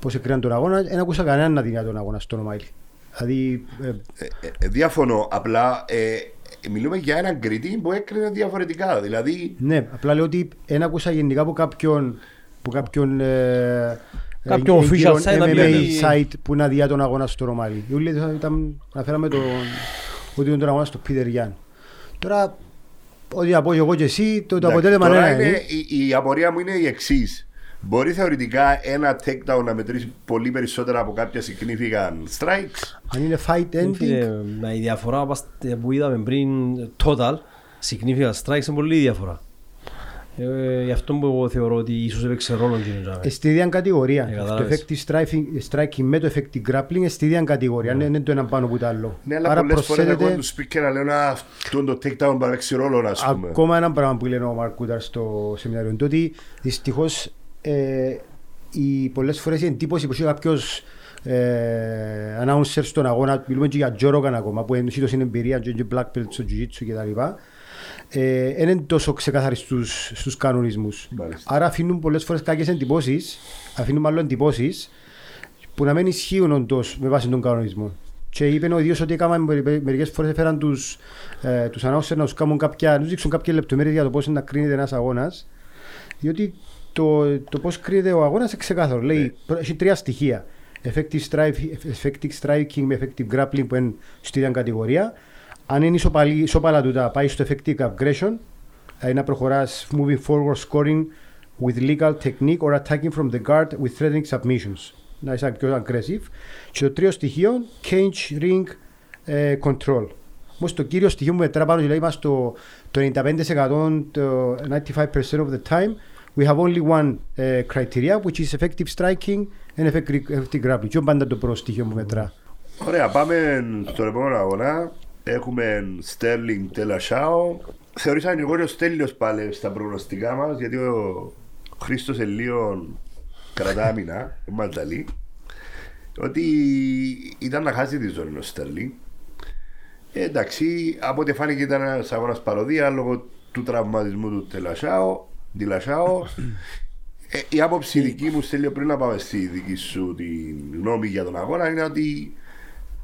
πώς έκριναν τον αγώνα, δεν ακούσα κανέναν να δίνει τον αγώνα στο όνομα Δηλαδή, ε, Ε, ε, ε, διαφωνώ. Απλά ε, ε, μιλούμε για έναν κριτή που έκρινε διαφορετικά. Δηλαδή, Ναι, απλά λέω ότι δεν άκουσα γενικά από κάποιον, από κάποιον ε, Κάποιον ε, official έγκυρον site να MMA πει ότι- site που να διά τον αγώνα στο Ρωμάλι. Οι ούλοι ήταν, αναφέραμε τον, ότι ήταν τον αγώνα στο Πίτερ Γιάν. Τώρα, ό,τι να πω και εγώ και εσύ, το, το εντάξει, αποτέλεσμα τώρα είναι, είναι, η, η απορία μου είναι η εξής. Μπορεί θεωρητικά ένα takedown να μετρήσει πολύ περισσότερα από κάποια significant strikes; αν είναι fight ending, Φίλε, μα η διαφορά πας- που είδαμε πριν total, significant strikes είναι πολύ διαφορά. Ε, γι' αυτό που εγώ θεωρώ ότι ίσως έπαιξε ρόλο και είναι τζάμε. ε, στη ίδια κατηγορία. Ε, το κατάλαβες. effective striking, striking με το effective grappling είναι στη ίδια κατηγορία, δεν είναι το ένα πάνω από το άλλο. Ναι, αλλά Άρα πολλές φορές προσθέτεται ακούω τους speaker να λένε «Α, αυτό το takedown μπορεί να παίξει ρόλο, ας πούμε. Ακόμα ένα πράγμα που λένε ο Μαρκ Κούταρ στο σεμινάριο είναι το ότι δυστυχώς ε, οι, πολλές φορές η εντύπωση που έχει κάποιος ε, announcer στον αγώνα, μιλούμε και για Τζόρογαν ακόμα, που είναι στην εμπειρία και και black belt στο jiu-jitsu κτλ. Ε, δεν είναι τόσο ξεκάθαροι στους, στους κανονισμούς. Μάλιστα. Άρα αφήνουν πολλές φορές κακές εντυπώσεις, αφήνουν μάλλον εντυπώσεις που να μην ισχύουν όντως με βάση τον κανονισμό. Και είπε ο ίδιος ότι έκαναν μερι- μερικές φορές έφεραν τους, ε, τους announcers να τους, κάνουν κάποια, να τους δείξουν κάποιες λεπτομέρειες για το πώς είναι να κρίνεται ένας αγώνας. Διότι το, το πώς κρίνεται ο αγώνας είναι ξεκάθαρο. Λέει, προ- έχει τρία στοιχεία. Effective, strike, effective striking με effective grappling που είναι στη ίδια κατηγορία. Αν είναι ισοπαλή, ισοπαλά τούτα, πάει στο effective aggression. Δηλαδή να προχωράς moving forward scoring with legal technique or attacking from the guard with threatening submissions. Να είσαι πιο aggressive. Και το τρίο στοιχείο, cage ring ε, control. Όμως το κύριο στοιχείο που μετρά πάνω δηλαδή είμαστε το, το 95% το 95% of the time we have only one uh, criteria which is effective striking and effective, effective grappling. Και πάντα το πρώτο στοιχείο που μετρά; Ωραία, πάμε στον επόμενο αγώνα. Έχουμε Sterling Τελασάο. Θεωρήσαμε και εγώ και ο Στέλιος πάλι στα προγνωστικά μας, γιατί ο Χρήστος Ελίων κρατά άμυνα, Μαλταλή, ότι ήταν να χάσει τη ζώνη ο Στέρλινγκ. Ε, εντάξει, από ό,τι φάνηκε ήταν ένας αγώνας παροδία λόγω του τραυματισμού του Τελασάο, Τιλασάο. Ε, η άποψη δική μου, Στέλιο, πριν να πάμε στη δική σου τη γνώμη για τον αγώνα, είναι ότι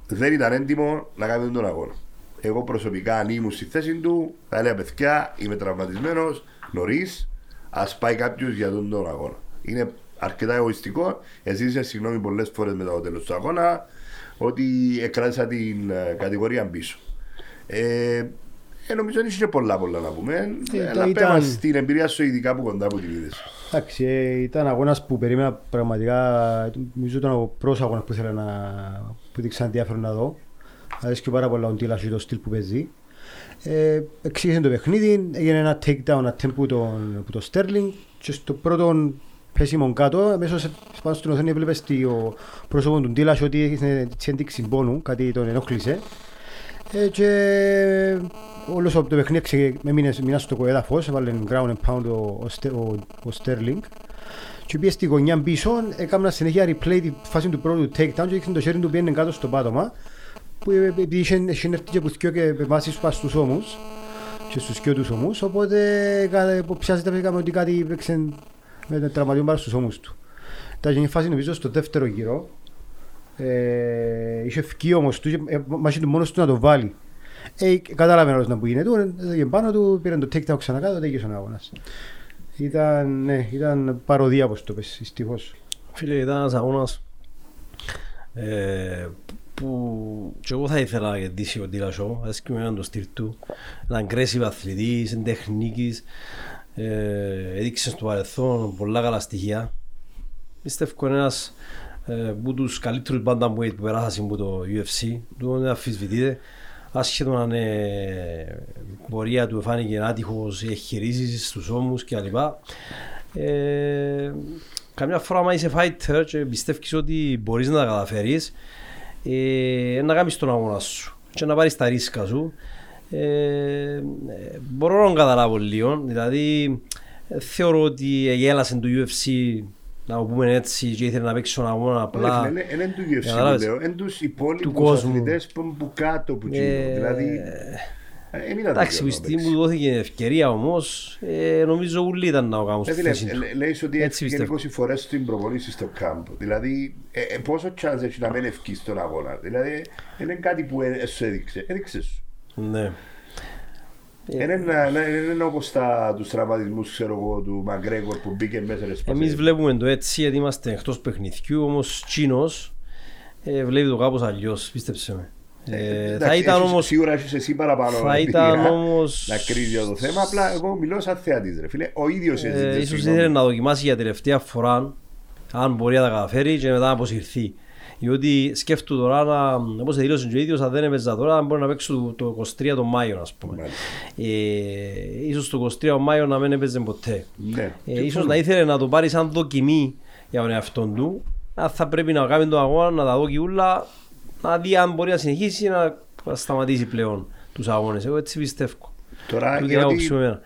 δεν ήταν έντιμο να κάνει τον αγώνα. Εγώ προσωπικά, αν ήμουν στη θέση του, θα έλεγα παιδιά, είμαι τραυματισμένος νωρίς. Α πάει κάποιος για τον, τον αγώνα. Είναι αρκετά εγωιστικό. Εσύ συγγνώμη πολλές φορές μετά το τέλος του αγώνα ότι εκράτησα την ε, κατηγορία πίσω. Ε, ε, νομίζω ότι είχε πολλά πολλά να πούμε. Ε, αλλά ήταν- πέρα στην εμπειρία σου, ειδικά από κοντά που την είδε. Εντάξει, ε, ήταν αγώνας που περίμενα πραγματικά. Νομίζω ήταν ο πρώτος αγώνας που ήθελα να. που δείξα ενδιαφέρον να δω. Αρέσκει πάρα πολλά ο Ντίλας και το στυλ που παίζει. Ε, εξήγησε το παιχνίδι, έγινε ένα takedown attempt που τον, που το Sterling και στο πρώτο πέσιμο κάτω, αμέσως πάνω στην οθόνη έβλεπες το πρόσωπος του Ντίλας ότι είχε έτσι ένδειξη πόνου, κάτι τον ενόχλησε. Ε, και όλος το παιχνίδι ξε- έμεινε μείνας στο έδαφος, έβαλε ground and pound ο, ο, Στε- ο, ο Sterling και πήγε στη γωνιά πίσω, έκανα συνέχεια replay τη φάση του πρώτου takedown και δείχνει το χέρι του πήγαινε κάτω στο πάτωμα που ε, επειδή είχε, είχε έρθει και από δυο και βάσει στους ώμους και στους δυο τους ώμους οπότε κα- υποψιάζεται πήγαμε ότι κάτι έπαιξε με τον τραυματισμό πάνω στους ώμους του. Τα γίνει φάση νομίζω στο δεύτερο γύρο ε, είχε ευκεί όμως του, ε, μάχη του μόνος του να το βάλει. Ε, κατάλαβε όλος να που γίνεται, έγινε πάνω του, πήραν το take-down ξανά κάτω, τέγιωσε ο αγώνας. Ήταν, ναι, ήταν παροδία όπως το πες, δυστυχώς. Φίλε, ήταν ένας αγώνας ε, που και εγώ θα ήθελα να κερδίσει ο Τίλασο, αρέσκει με έναν το στυλ του. Ήταν aggressive αθλητής, είναι τεχνίκης, ε, έδειξε στο παρελθόν πολλά καλά στοιχεία. Πιστεύω είναι ένας ε, από τους καλύτερους bantamweight που περάσαν από το UFC, του δεν αφισβητείται. Άσχετο να είναι η πορεία του φάνηκε άτυχος, οι εγχειρήσεις στους ώμους κλπ. Ε, καμιά φορά άμα είσαι fighter και πιστεύεις ότι μπορείς να τα καταφέρεις ε, να κάνεις τον αγώνα σου και να πάρεις τα ρίσκα σου Ε, ε, μπορώ να τον καταλάβω λίγο. Δηλαδή, ε, θεωρώ ότι γέλασε του UFC να το πούμε έτσι και ήθελε να παίξει τον αγώνα απλά. Είναι είναι του UFC Καταλάβες. που λέω, είναι τους Του υπόλοιπους κόσμου. αθλητές που είναι που κάτω που Ε, γίνουν. Δηλαδή, ε, δεν ήταν Εντάξει, δικαίωμα η στιγμή παίξεις. που δόθηκε η ευκαιρία όμως, ε, νομίζω όλοι ήταν να το κάνουν Ε, στη φίλε, θέση του. λέ- Λέει ότι Έτσι έτσι πιστεύω. 20 φορές στην προπονήση στο κάμπ. Δηλαδή, ε, ε, πόσο chance έχει να μην ευκείς στον αγώνα. Δηλαδή, είναι κάτι που ε, ε, σου έδειξε. Έδειξε σου. Ναι. Ε, Είναι ένα- ένα- είναι όπως τα, τους τραυματισμούς, ξέρω εγώ, του Μαγκρέγορ που μπήκε μέσα και έσπασε. Εμείς βλέπουμε το έτσι γιατί είμαστε εκτός παιχνιδιού, όμως Τσίνος ε, βλέπει το κάπως αλλιώς, πίστεψε με. Ε, Εντάξει, θα ήταν έχεις- όμως, Σίγουρα έχεις εσύ παραπάνω θα εμπειρία ήταν όμως- να κρίνεις για το θέμα. Απλά εγώ μιλώ σαν θεατής ρε φίλε. Ο ίδιος ε, έζησε. ίσως συγγνώμη. ήθελε να δοκιμάσει για τελευταία φορά αν μπορεί να τα καταφέρει και μετά να αποσυρθεί. Διότι σκέφτομαι τώρα να, όπως δήλωσε και ο ίδιος, αν δεν έπαιζα τώρα, μπορεί να παίξω το, το 23 τον Μάιο, ας πούμε. Μάλιστα. Ε, ίσως το 23 τον Μάιο να μην έπαιζε ποτέ. Ναι. Ε, ίσως να ήθελε να το πάρει σαν δοκιμή για τον εαυτό του. Αν θα πρέπει να κάνει τον αγώνα, να τα δω ούλα, να δει αν μπορεί να συνεχίσει ή να σταματήσει πλέον τους αγώνες. Εγώ έτσι πιστεύω. Τώρα, Τούτη είναι η γιατί- άποψη μου εμένα.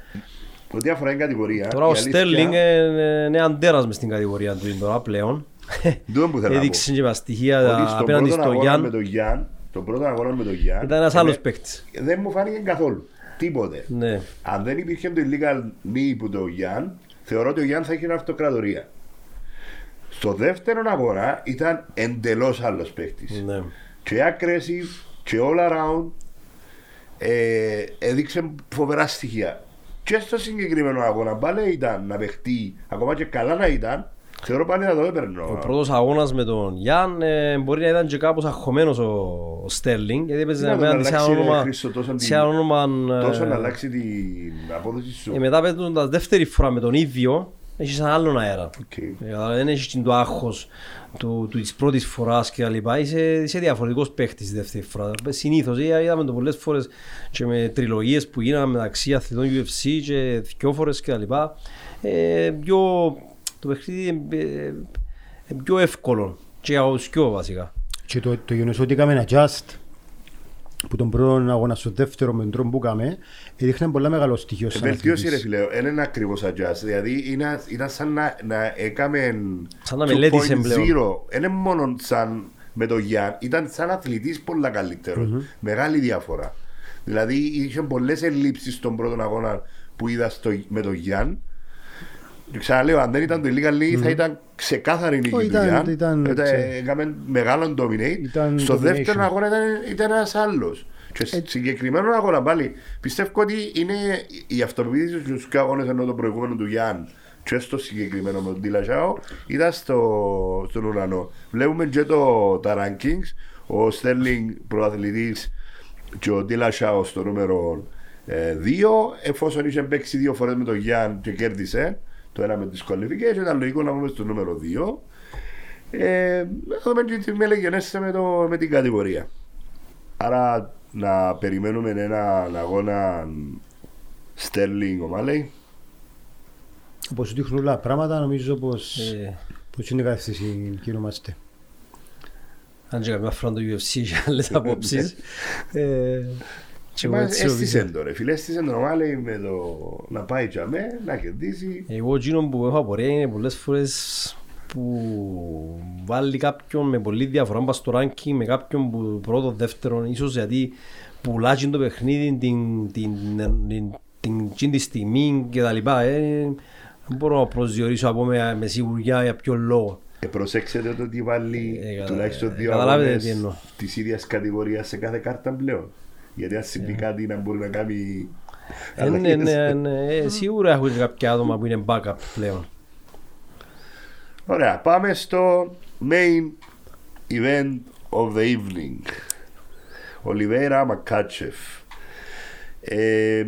Ό,τι αφορά την κατηγορία. Τώρα η ο αλήθεια- Στέρλινγκ είναι είναι αντέρας μες στην κατηγορία του τώρα πλέον. Τούτο που θέλω να Έδειξες πω. και με στοιχεία Ότι στον απέναντι πρώτο στο αγώνα Γιάν. με τον Γιάν, τον πρώτο αγώνα με τον Γιάν, Ήταν ένας εμέ- άλλος παίκτης. δεν μου φάνηκε καθόλου. Τίποτε. Ναι. Αν δεν υπήρχε το illegal knee που το Γιάν, θεωρώ ότι ο Γιάν θα είχε αυτοκρατορία. Στο δεύτερο αγώνα ήταν εντελώς άλλος παίκτης. Ναι. Και aggressive και all around ε, έδειξε φοβερά στοιχεία. Και στο συγκεκριμένο αγώνα πάλι ήταν να παιχτεί, ακόμα και καλά να ήταν, θεωρώ πάλι να το έπαιρνε. Ο πρώτος αγώνας με τον Γιάν ε, μπορεί να ήταν και κάπως αγχωμένος ο, ο Στέρλινγκ γιατί έπαιζε Να τον απέναντι σε ένα αλλάξει, ρε όνομα, Χρήστο, τόσο σε την- ένα όνομα ε, Τόσο να αλλάξει την απόδοση σου. ε, μετά παίζοντας δεύτερη φορά με τον ίδιο έχεις έναν άλλον αέρα. Οκ. Ε, δεν έχεις το άγχος του, του, της πρώτης φοράς και τα λοιπά. Είσαι, είσαι διαφορετικός παίχτης τη δεύτερη φορά. Συνήθως ε, είδαμε το πολλές φορές και με τριλογίες που γίνανε μεταξύ αθλητών UFC και δυο φορές και τα λοιπά. Ε, πιο, το παιχνίδι είναι ε, ε, πιο εύκολο και για τους δυο βασικά. Και το, το γεγονός ότι έκαμε ένα adjust που τον πρώτο αγώνα στο δεύτερο με τον τρόπο που έκαμε έδειχνε πολλά μεγάλο στοιχείο σαν Βελτίωση ρε αθλητής. φίλε, δεν είναι ακριβώς adjust. Δηλαδή είναι, ήταν σαν να, να έκαμε Σαν να μελέτησε πλέον. 2.0. Δεν είναι μόνο σαν με τον Γιάν, ήταν σαν αθλητής πολλά καλύτερος. Μεγάλη διαφορά. Δηλαδή είχε πολλές ελλείψεις στον πρώτο αγώνα που είδα στο, με τον Γιάν. Και ξαναλέω, αν δεν ήταν το illegal league, θα ήταν ξεκάθαρη νίκη Ω, του ήταν- Γιάν. ήταν, Ήταν- ξέρω. Έκαμε μεγάλο dominate. Ήταν στο domination. δεύτερο αγώνα ήταν, ήταν ένας άλλος. Και Ε, συγκεκριμένο αγώνα πάλι πιστεύω ότι είναι η αυτοπεποίθηση στους δύο αγώνες ενώ το προηγούμενο του Γιάν και στο συγκεκριμένο με τον Τίλα Ζάο ήταν στο, στον ουρανό. Βλέπουμε και το, τα rankings. Ο Στέρλινγκ προαθλητής και ο Τίλα Ζάο στο νούμερο 2. εφόσον είχε παίξει δύο φορές με τον Γιάν και κέρδισε το ένα με τις qualification, ήταν λογικό να πούμε στο νούμερο 2. Ε, να δούμε και τι μελεγενέστε με, το, με την κατηγορία. Άρα να περιμένουμε έναν αγώνα Sterling ο Μάλεϊ. Όπως δείχνουν όλα τα πράγματα νομίζω πως, Ε, πως είναι κατεύθυνση κινούμαστε. αν και καμιά φορά το UFC και άλλες απόψεις. ε, και εγώ Μα έτσι έστησε νομίζω. το ρε φίλε, έστησε το ο Μάλεϊ με το να πάει για με, να κερδίσει. Εγώ εκείνο που έχω απορία είναι πολλές φορές που βάλει κάποιον με πολύ διαφορά πας στο ranking με κάποιον που πρώτο, δεύτερο, ίσως γιατί πουλά εκείνο το παιχνίδι την, την, την, την, την, τη στιγμή και τα λοιπά. Ε, δεν μπορώ να προσδιορίσω από με, με σιγουριά για ποιο λόγο. Ε, προσέξτε το ότι βάλει Ε, κατα- τουλάχιστον δύο καταλάβετε αγώνες τι εννοώ. της ίδιας κατηγορίας σε κάθε κάρτα πλέον. Γιατί αν συμβεί κάτι να μπορεί να κάνει Ε, ναι, αλλαγές. ναι, ναι, ε, σίγουρα έχουν κάποια άτομα που είναι backup πλέον. Ωραία, πάμε στο main event of the evening. Ολιβέρα Μακάτσεφ. Ε,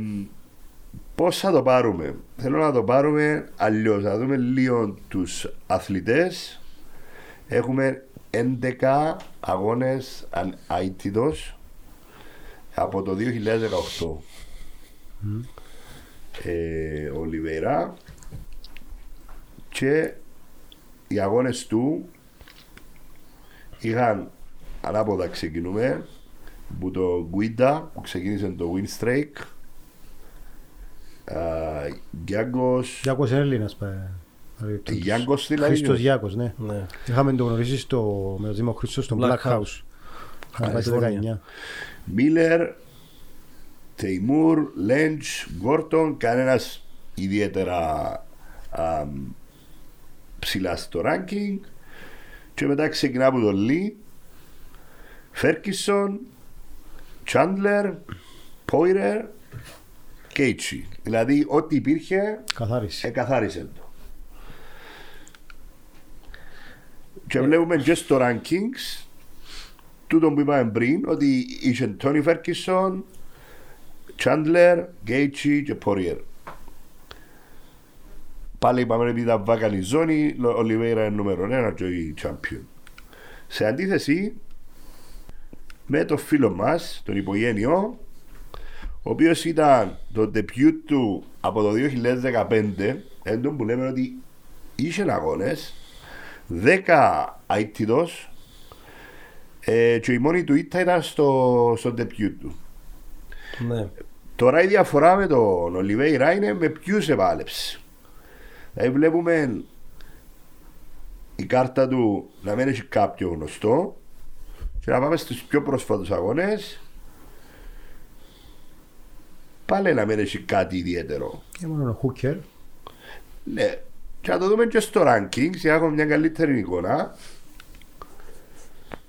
πώς θα το πάρουμε; Θέλω να το πάρουμε αλλιώς. Να δούμε λίγο τους αθλητές. Έχουμε 11 αγώνες αν- αίτητος από το 2018. Ε, Ολιβέρα και οι αγώνες του είχαν ανάποδα ξεκινούμε που το Guida που ξεκίνησε το Win Streak. Α, Γιάνγκος, Γιάκος είναι Έλληνας. πα- παρεμπιπτόντως. Γιάνγκος δηλαδή; Χρήστος Γιάκος, ναι. Ναι. Είχαμε το γνωρίσει στο, με τον Δήμο Χρήστος στο Black Black House. House. Είχαμε πάει το Καλιφόρνια. 19. Μίλερ, Τεϊμούρ, Λέντς, Γκόρτον, κανένας ιδιαίτερα α, ψηλά στο ranking. Και μετά ξεκινά από τον Λί, Φέρκισον, Τσάντλερ, Πόιρερ, Κέιτσι. Δηλαδή ό,τι υπήρχε Καθάριση. εκαθάρισε το. Και βλέπουμε και στο rankings τούτο που είπαμε πριν ότι είχε Τόνι Φέρκισον, Τσάντλερ, Γκέιτσι και Πόριερ. Πάλι είπαμε επειδή ήταν βάκαλη ζώνη, ο Ολιβέιρα είναι νούμερο ένα και η champion. Σε αντίθεση με το φίλο μας, τον υπογένειο, ο οποίος ήταν το debut του από το 2015, έντον που λέμε ότι είχε αγώνες, 10 αίτητος ε, και η μόνη του ήττα ήταν στο, στο debut του. Ναι. Τώρα η διαφορά με τον Ολιβέιρα είναι με ποιους επάλεψε. Δηλαδή βλέπουμε η κάρτα του να μην έχει κάποιο γνωστό και να πάμε στους πιο πρόσφατους αγώνες πάλι να μην έχει κάτι ιδιαίτερο. Και μόνο ο Χούκερ. Ναι. Και να το δούμε και στο ranking, για να έχουμε μια καλύτερη εικόνα.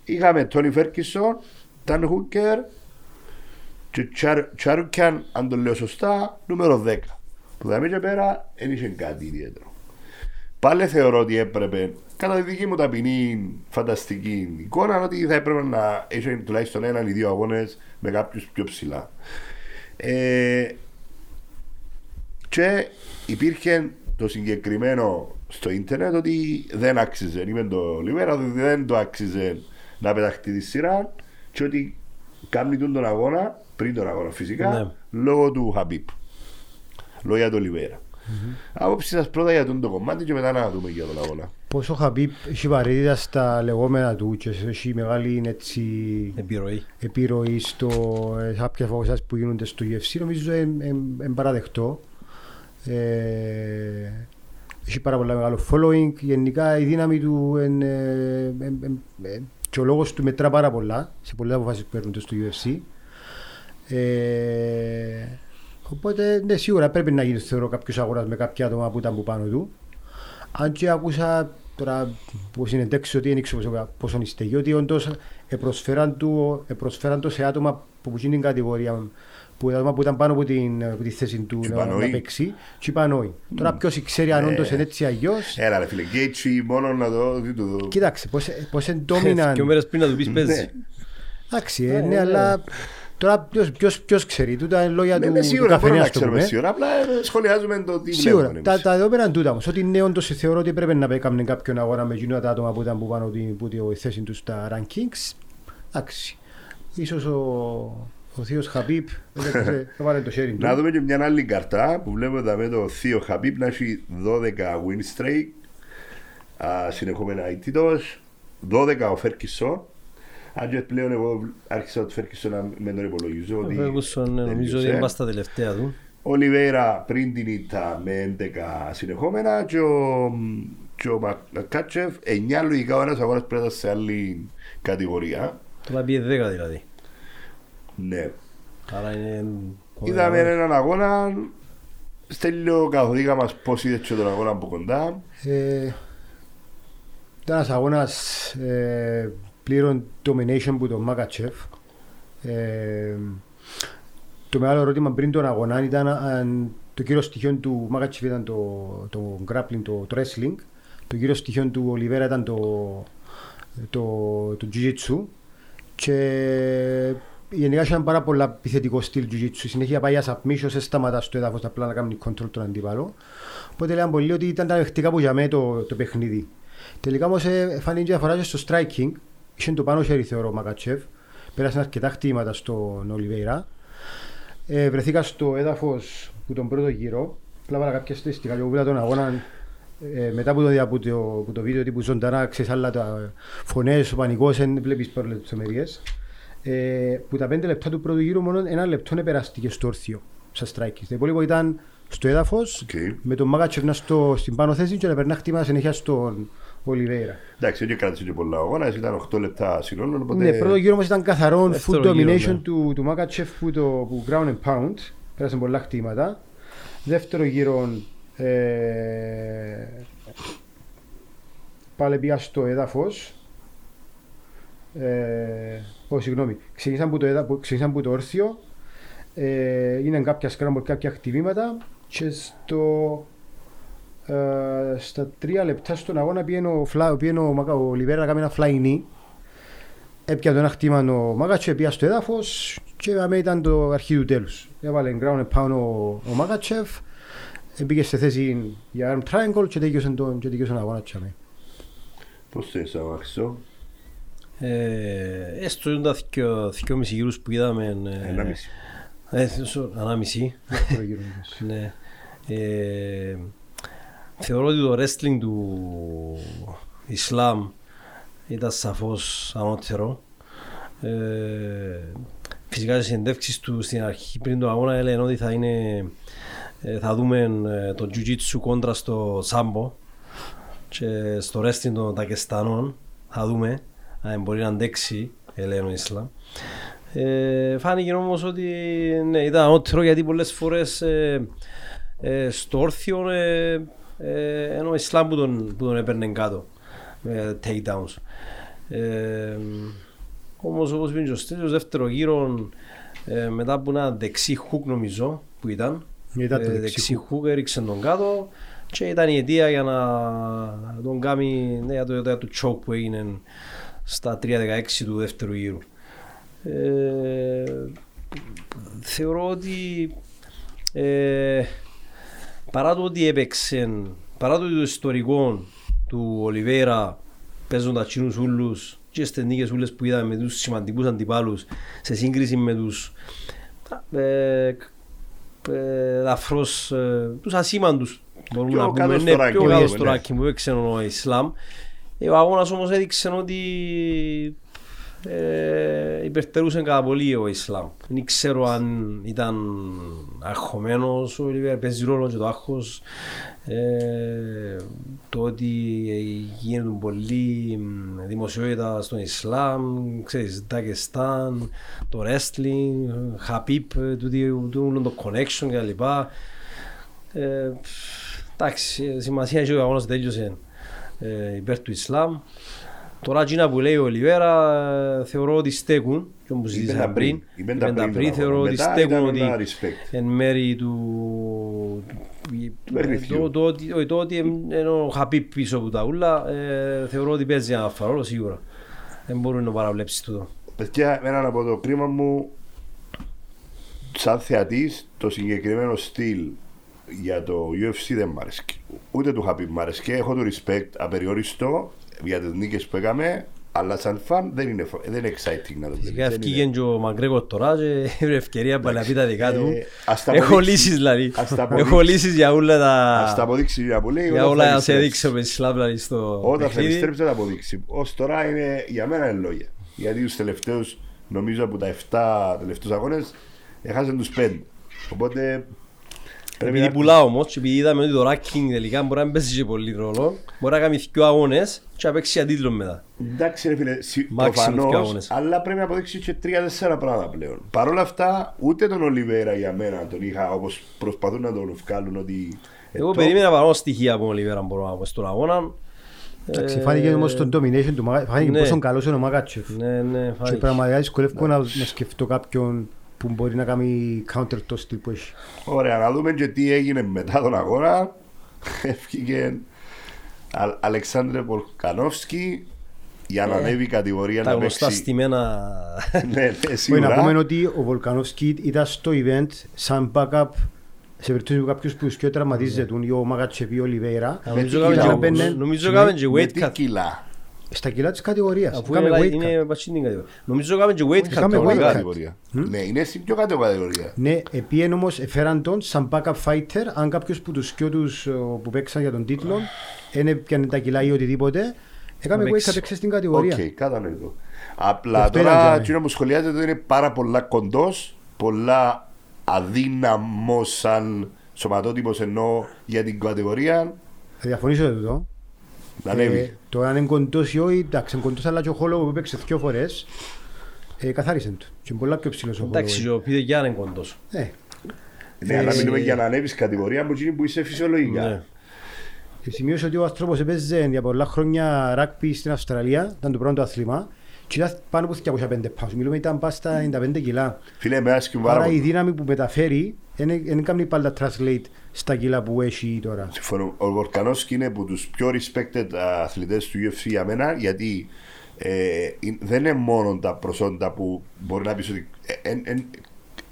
Είχαμε Τόνι Φέρκισον, Ταν Χούκερ και Τσάρ- Τσάρουκιαν, αν το λέω σωστά, νούμερο 10. Που θα και πέρα δεν είχε κάτι ιδιαίτερο. Πάλι θεωρώ ότι έπρεπε, κατά τη δική μου ταπεινή φανταστική εικόνα, ότι θα έπρεπε να έχει τουλάχιστον έναν ή δύο αγώνες με κάποιους πιο ψηλά. Ε, και υπήρχε το συγκεκριμένο στο ίντερνετ ότι δεν άξιζε. Είπε το Λιβέρα ότι δεν το άξιζε να πεταχτεί τη σειρά και ότι κάνει τον, τον αγώνα, πριν τον αγώνα φυσικά, Ναι. λόγω του Χαμπίπ. Λόγω για τον Λιβέρα. Άποψη σας πρώτα για τον το κομμάτι και μετά να δούμε για τον αγώνα. Πόσο Χαμπίπ έχει βαρύτητα στα λεγόμενα του και έχει μεγάλη έτσι, Επιρροή. επιρροή στο ε, κάποια φαγωσάς που γίνονται στο UFC νομίζω είναι παραδεκτό. Ε, έχει πάρα πολύ μεγάλο following. Γενικά η δύναμη του είναι, ε, ε, ε, και ο λόγος του μετρά πάρα πολλά σε πολλές αποφάσεις που παίρνονται στο UFC. Ε, οπότε ναι, σίγουρα πρέπει να γίνει θεωρώ κάποιος αγοράς με κάποια άτομα που ήταν που πάνω του. Αν και άκουσα τώρα που συνεντέξει ότι δεν ήξερα πόσο- πόσο είναι στεγεί, ότι όντως επροσφέραν του, επροσφέραν το σε άτομα που που είναι την κατηγορία που, άτομα που ήταν πάνω από, την, από τη θέση του Και να, είπαν όχι. να παίξει και είπαν όχι. Τώρα ποιος ξέρει αν Ε. όντως είναι έτσι αλλιώς. Έλα ρε φίλε, Γκέιτσι μόνο να το δει το δω. Κοίταξε, πώς, πώς είναι dominant. Δύο μέρες πριν να του πεις παίζει. Ναι. Εντάξει, ε, ναι, αλλά τώρα ποιος, ποιος, ποιος ξέρει, τούτα είναι λόγια Ναι, του, ναι, του σίγουρα μπορούμε καφενέα να στο ξέρουμε πούμε. σίγουρα, απλά ε, σχολιάζουμε το τι Σίγουρα. βλέπουμε Τα, εμείς. τα δεδομένα είναι τούτα όμως. Ότι ναι, όντως θεωρώ ότι πρέπει να έκαμε κάποιον αγώνα με εκείνα τα άτομα που ήταν που πάνω την, που τη θέση τους στα rankings. Εντάξει. Ίσως ο, ο θείος Χαπίπ έβαλε το sharing Να του. δούμε και μια άλλη καρτά που βλέπουμε εδώ με το Θείο Χαμπίπ να έχει 12 win streak α, συνεχόμενα αιτήτως 12 ο Φέρκισον αν και πλέον εγώ άρχισα το Φέρκισον να με τον υπολογίζω ότι Ο Ferguson, ε, νομίζω ότι τελείωσε. είναι πας στα τελευταία του. Ο Λιβέρα πριν την ήττα με 11 συνεχόμενα και ο, και ο Μακάτσεφ 9 λογικά ο ένας αγώνας πρέπει να είναι σε άλλη κατηγορία Τώρα πήγε 10 δηλαδή. Ναι Άρα είναι... Είδαμε έναν αγώνα. Στέλιο καθοδίκα μας πώς είδες και τον αγώνα από κοντά. Ε, ήταν ένας αγώνας ε, πλήρων domination που τον Μάκατσεφ. Ε, το μεγάλο ερώτημα πριν τον αγώνα ήταν αν το κύριο στοιχείο του Μάκατσεφ ήταν το, το grappling, το, το wrestling. Το κύριο στοιχείο του Ολιβέρα ήταν το, το, το jiu-jitsu. Και γενικά είχαν πάρα πολλά επιθετικό στυλ jiu-jitsu. Συνέχεια πάει για submission, σε σταματά στο έδαφος απλά να κάνει control τον αντίπαλο. Οπότε λέγαν πολλοί ότι ήταν τα δεχτικά που για μένα το, το παιχνίδι. Τελικά όμως ε, φάνηκε διαφορά και στο striking. Είχε το πάνω χέρι θεωρώ ο Μακατσέφ. Πέρασαν αρκετά χτήματα στον Ολιβέηρα. Ε, βρεθήκα στο έδαφος που τον πρώτο γύρο. Απλά βάλα κάποια στατιστικά και εγώ είδα τον αγώνα ε, μετά από το, από το, από το βίντεο τύπου ζωντανά, ξέρεις άλλα τα φωνές, ο πανικός, δεν βλέπεις πάρα τις λεπτομέρειες. Ε, που τα 5 λεπτά του πρώτου γύρου μόνο ένα λεπτό επεραστηκε στο όρθιο, στα strikers. Το υπόλοιπο ήταν στο έδαφος, Οκ. με τον Μαχάτσεφ να στο, στην πάνω θέση και να περνά χτύπημα συνέχεια στον Ολιβέιρα. Εντάξει, δεν κράτησε και πολλά αγώνα, ήταν 8 λεπτά συνόλου. Οπότε... Ναι, πρώτο γύρο όμως ήταν καθαρό Δεύτερο full γύρο, domination ναι. του, του Μαχάτσεφ που, το, που ground and pound. Πέρασαν πολλά χτυπήματα. Δεύτερο γύρο ε, πάλι πήγα στο έδαφος. Ε, oh, συγγνώμη. Ξεκίνησαν από το, έδα, που- ξεκίνησαν από το όρθιο. Ε, είναι κάποια scramble, κάποια χτυπήματα και στο, ε, στα τρία λεπτά στον αγώνα πήγαινε ο, Φλα, πήγαινε ο, Μακα- ο Λιβέρα να κάνει ένα fly knee έπιανε ένα χτήμα ο Μάκατσεφ, πήγα στο έδαφος και αμέ ήταν το αρχή του τέλους. Έβαλε ground and pound ο, ο Μάκατσεφ, πήγε σε θέση για arm triangle και τέλειωσε τον, και τέλειωσε τον αγώνα. τσάμε. Πώς θες, Αμάξο, Ε, έστω είναι τα δυο, δυόμισι γύρους που είδαμε. ε, ένα μισή. Ε, σο- ανάμιση. Δεύτερο γύρο, ναι. ναι. Ε, θεωρώ ότι το wrestling του Ισλάμ ήταν σαφώς ανώτερο. Ε, φυσικά στις συνεντεύξεις του στην αρχή πριν τον αγώνα έλεγαν ότι θα είναι ε, θα δούμε ε, το jiu-jitsu κόντρα στο σάμπο και στο wrestling των Τακεστανών θα δούμε αν μπορεί να αντέξει έλεγαν ο Ισλάμ. Ε, φάνηκε όμως ότι ναι, ήταν ανώτερο γιατί πολλές φορές ε, ε, στο όρθιο ε, ε, ενώ ο Ισλάμ που τον, που τον έπαιρνε κάτω με takedowns. Ε, όμως όπως πήγε και ο Στέλιος, δεύτερο γύρο ε, μετά από ένα δεξί χουκ νομίζω που ήταν Ήταν το ε, δεξί δεξί hook. χουκ έριξε τον κάτω και ήταν η αιτία για να τον κάνει ναι, για το, για το choke που έγινε στα 3-16 του δεύτερου γύρου. Ε, θεωρώ ότι ε, παρά το ότι έπαιξε, παρά το, ότι το ιστορικό του Ολιβέρα παίζοντας τσινούς ούλους και στις νίκες ούλες που είδαμε με τους σημαντικούς αντιπάλους σε σύγκριση με τους ε, ε, ελαφρώς ε, τους ασήμαντους μπορούμε Πιο να κάτω πούμε, στο ναι, ranking, πιο ναι. κάτω στο ranking που έπαιξε ο Ισλάμ. Ε, Ο αγώνας όμως έδειξε ότι ε, υπερτερούσε κατά πολύ ο Ισλάμ. Δεν ξέρω αν ήταν αγχωμένος ο Ολιβέρα, παίζει ρόλο και το άγχος. Ε, το ότι γίνεται πολύ μ, δημοσιότητα στον Ισλάμ, ξέρεις, Ντακεστάν, το wrestling, Χαπίπ, το το connection κλπ. Ε, εντάξει, σημασία έχει ο αγώνας τέλειωσε ε, υπέρ του Ισλάμ. Τώρα εκείνα που λέει ο Ολιβέρα ε, θεωρώ ότι στέκουν και όπως Είπε συζήτησαμε τα πριν, πριν, είπε τα είπεν τα πριν πριν, τον θεωρώ αγώνα. ότι Μετά στέκουν ήταν ότι ένα respect. εν μέρη του παιχνιδιού. το, το, ότι- όχι, το ότι ενώ ο Χαπίπ πίσω από τα ούλα ε, θεωρώ ότι παίζει ένα φαρόλο σίγουρα δεν μπορεί να παραβλέψεις τούτο Παιδιά, έναν από το κρίμα μου, σαν θεατής, το συγκεκριμένο στυλ για το UFC δεν μ' αρέσει. Ούτε του Χαπί μ' αρέσει. Έχω το respect απεριόριστο για τις νίκες που έκαμε, αλλά σαν φαν δεν είναι, φο- δεν είναι exciting να το βλέπεις. Φυσικά Δεν ευκήγε είναι. και ο Μαγκρέγορ τώρα και έβρε ευκαιρία πάλι να πει τα δικά του. Ε, ας τα Έχω αποδείξει. λύσεις δηλαδή. Ας τα Έχω αποδείξει. λύσεις για όλα Ας τα τα... αποδείξει για που λέει, Για όταν θα όλα να σε επιστρέψει. δείξω με Ισλάμ δηλαδή στο Όταν θα παιχνίδι. επιστρέψει θα τα αποδείξει. Ω τώρα είναι για μένα είναι λόγια. Γιατί τους τελευταίους, νομίζω από τα 7 τελευταίους αγώνες, έχασαν τους 5. Οπότε πρέπει Επειδή να. πουλά όμως και επειδή είδαμε ότι το ranking τελικά μπορεί να μην παίζει και πολύ ρόλο μπορεί να κάνει δύο αγώνες και να παίξει για τίτλο μετά. Εντάξει, ρε φίλε, σι- Maximum προφανώς, δύο αγώνες. αλλά πρέπει να αποδείξει και 3-4 πράγματα πλέον. Παρ' όλα αυτά, ούτε τον Ολιβέρα για μένα τον είχα όπως προσπαθούν να τον βγάλουν ότι. ε, Εγώ το- περίμενα παρόν στοιχεία από τον Ολιβέρα μπορώ να πω στον αγώνα. Εντάξει, Ε, Φάνηκε όμως το domination του Μάγα- φάνηκε ναι. πόσο καλός είναι ο Μάγκατσεφ. Ναι, ναι, Και φάνηκε. πραγματικά δυσκολεύω να, να σκεφτώ κάποιον που μπορεί να κάνει counter το στυλ που έχει. Ωραία, να δούμε και τι έγινε μετά τον αγώνα. Έφυγε Α- Αλεξάνδρε Πολκανόφσκι για να Ε, ανέβει η κατηγορία Τα να γνωστά παίξει. στημένα. Ναι, ναι, Μπορεί να σίγουρα. πούμε ότι ο Βολκανόφσκι ήταν στο event σαν backup σε περίπτωση που κάποιος που σκιό τραυματίζεται ή ο Μάγκατσεφ ή ο Λιβέιρα Νομίζω τι έκαμε κιλά και- όμως. Νομίζω έκαμε και Με weight τι cut. κιλά. Στα κιλά της κατηγορίας. Αφού Κάμε είναι, weight cut. είναι πατσίνη κατηγορία. Νομίζω έκαμε και weight cut. Είχαμε Πιο weight κάτω cut. κατηγορία. Ναι, είναι στην πιο κάτω κατηγορία. Ναι, επίεν όμως εφέραν τον σαν backup fighter αν κάποιος που τους σκιώ τους ο, που παίξαν για τον τίτλο δεν έπιανε τα κιλά ή οτιδήποτε έκαμε Να weight παίξει. cut έξω στην κατηγορία. Οκ, κατανοητό. Απλά Αυτό τώρα ήταν το εκείνο που σχολιάζεται ότι είναι πάρα πολλά κοντός, πολλά αδύναμος σαν σωματότυπος ενώ για την κατηγορία Θα διαφωνήσω με τούτο. Να ανέβει. Ε, το αν είναι κοντός ή όχι, εντάξει, είναι κοντός αλλά και ο Χόλο που έπαιξε δυο φορές ε, καθάρισε του. Και είναι πολλά πιο ψηλός ο Εντάξει, Χόλο. ο Πίδε Γιάννη είναι κοντός. Ε, Ναι, αλλά ε, μιλούμε για να ανέβεις κατηγορία που εκείνη που είσαι φυσιολογικά. Ναι. Και σημείωσε ότι ο άνθρωπος έπαιζε για πολλά χρόνια ράκπι στην Αυστραλία, ήταν το πρώτο άθλημα και ήταν πάνω από 205 πάους. Μιλούμε ήταν πάνω στα 95 κιλά. Φίλε, με άσκη πάρα Άρα η πολύ. δύναμη που μεταφέρει δεν κάνει πάντα translate στα κιλά που έχει τώρα. Συμφωνώ. Ο Βορκανόσκι είναι από τους πιο respected αθλητές του UFC για μένα γιατί ε, είναι- δεν είναι μόνο τα προσόντα που μπορεί να πεις ότι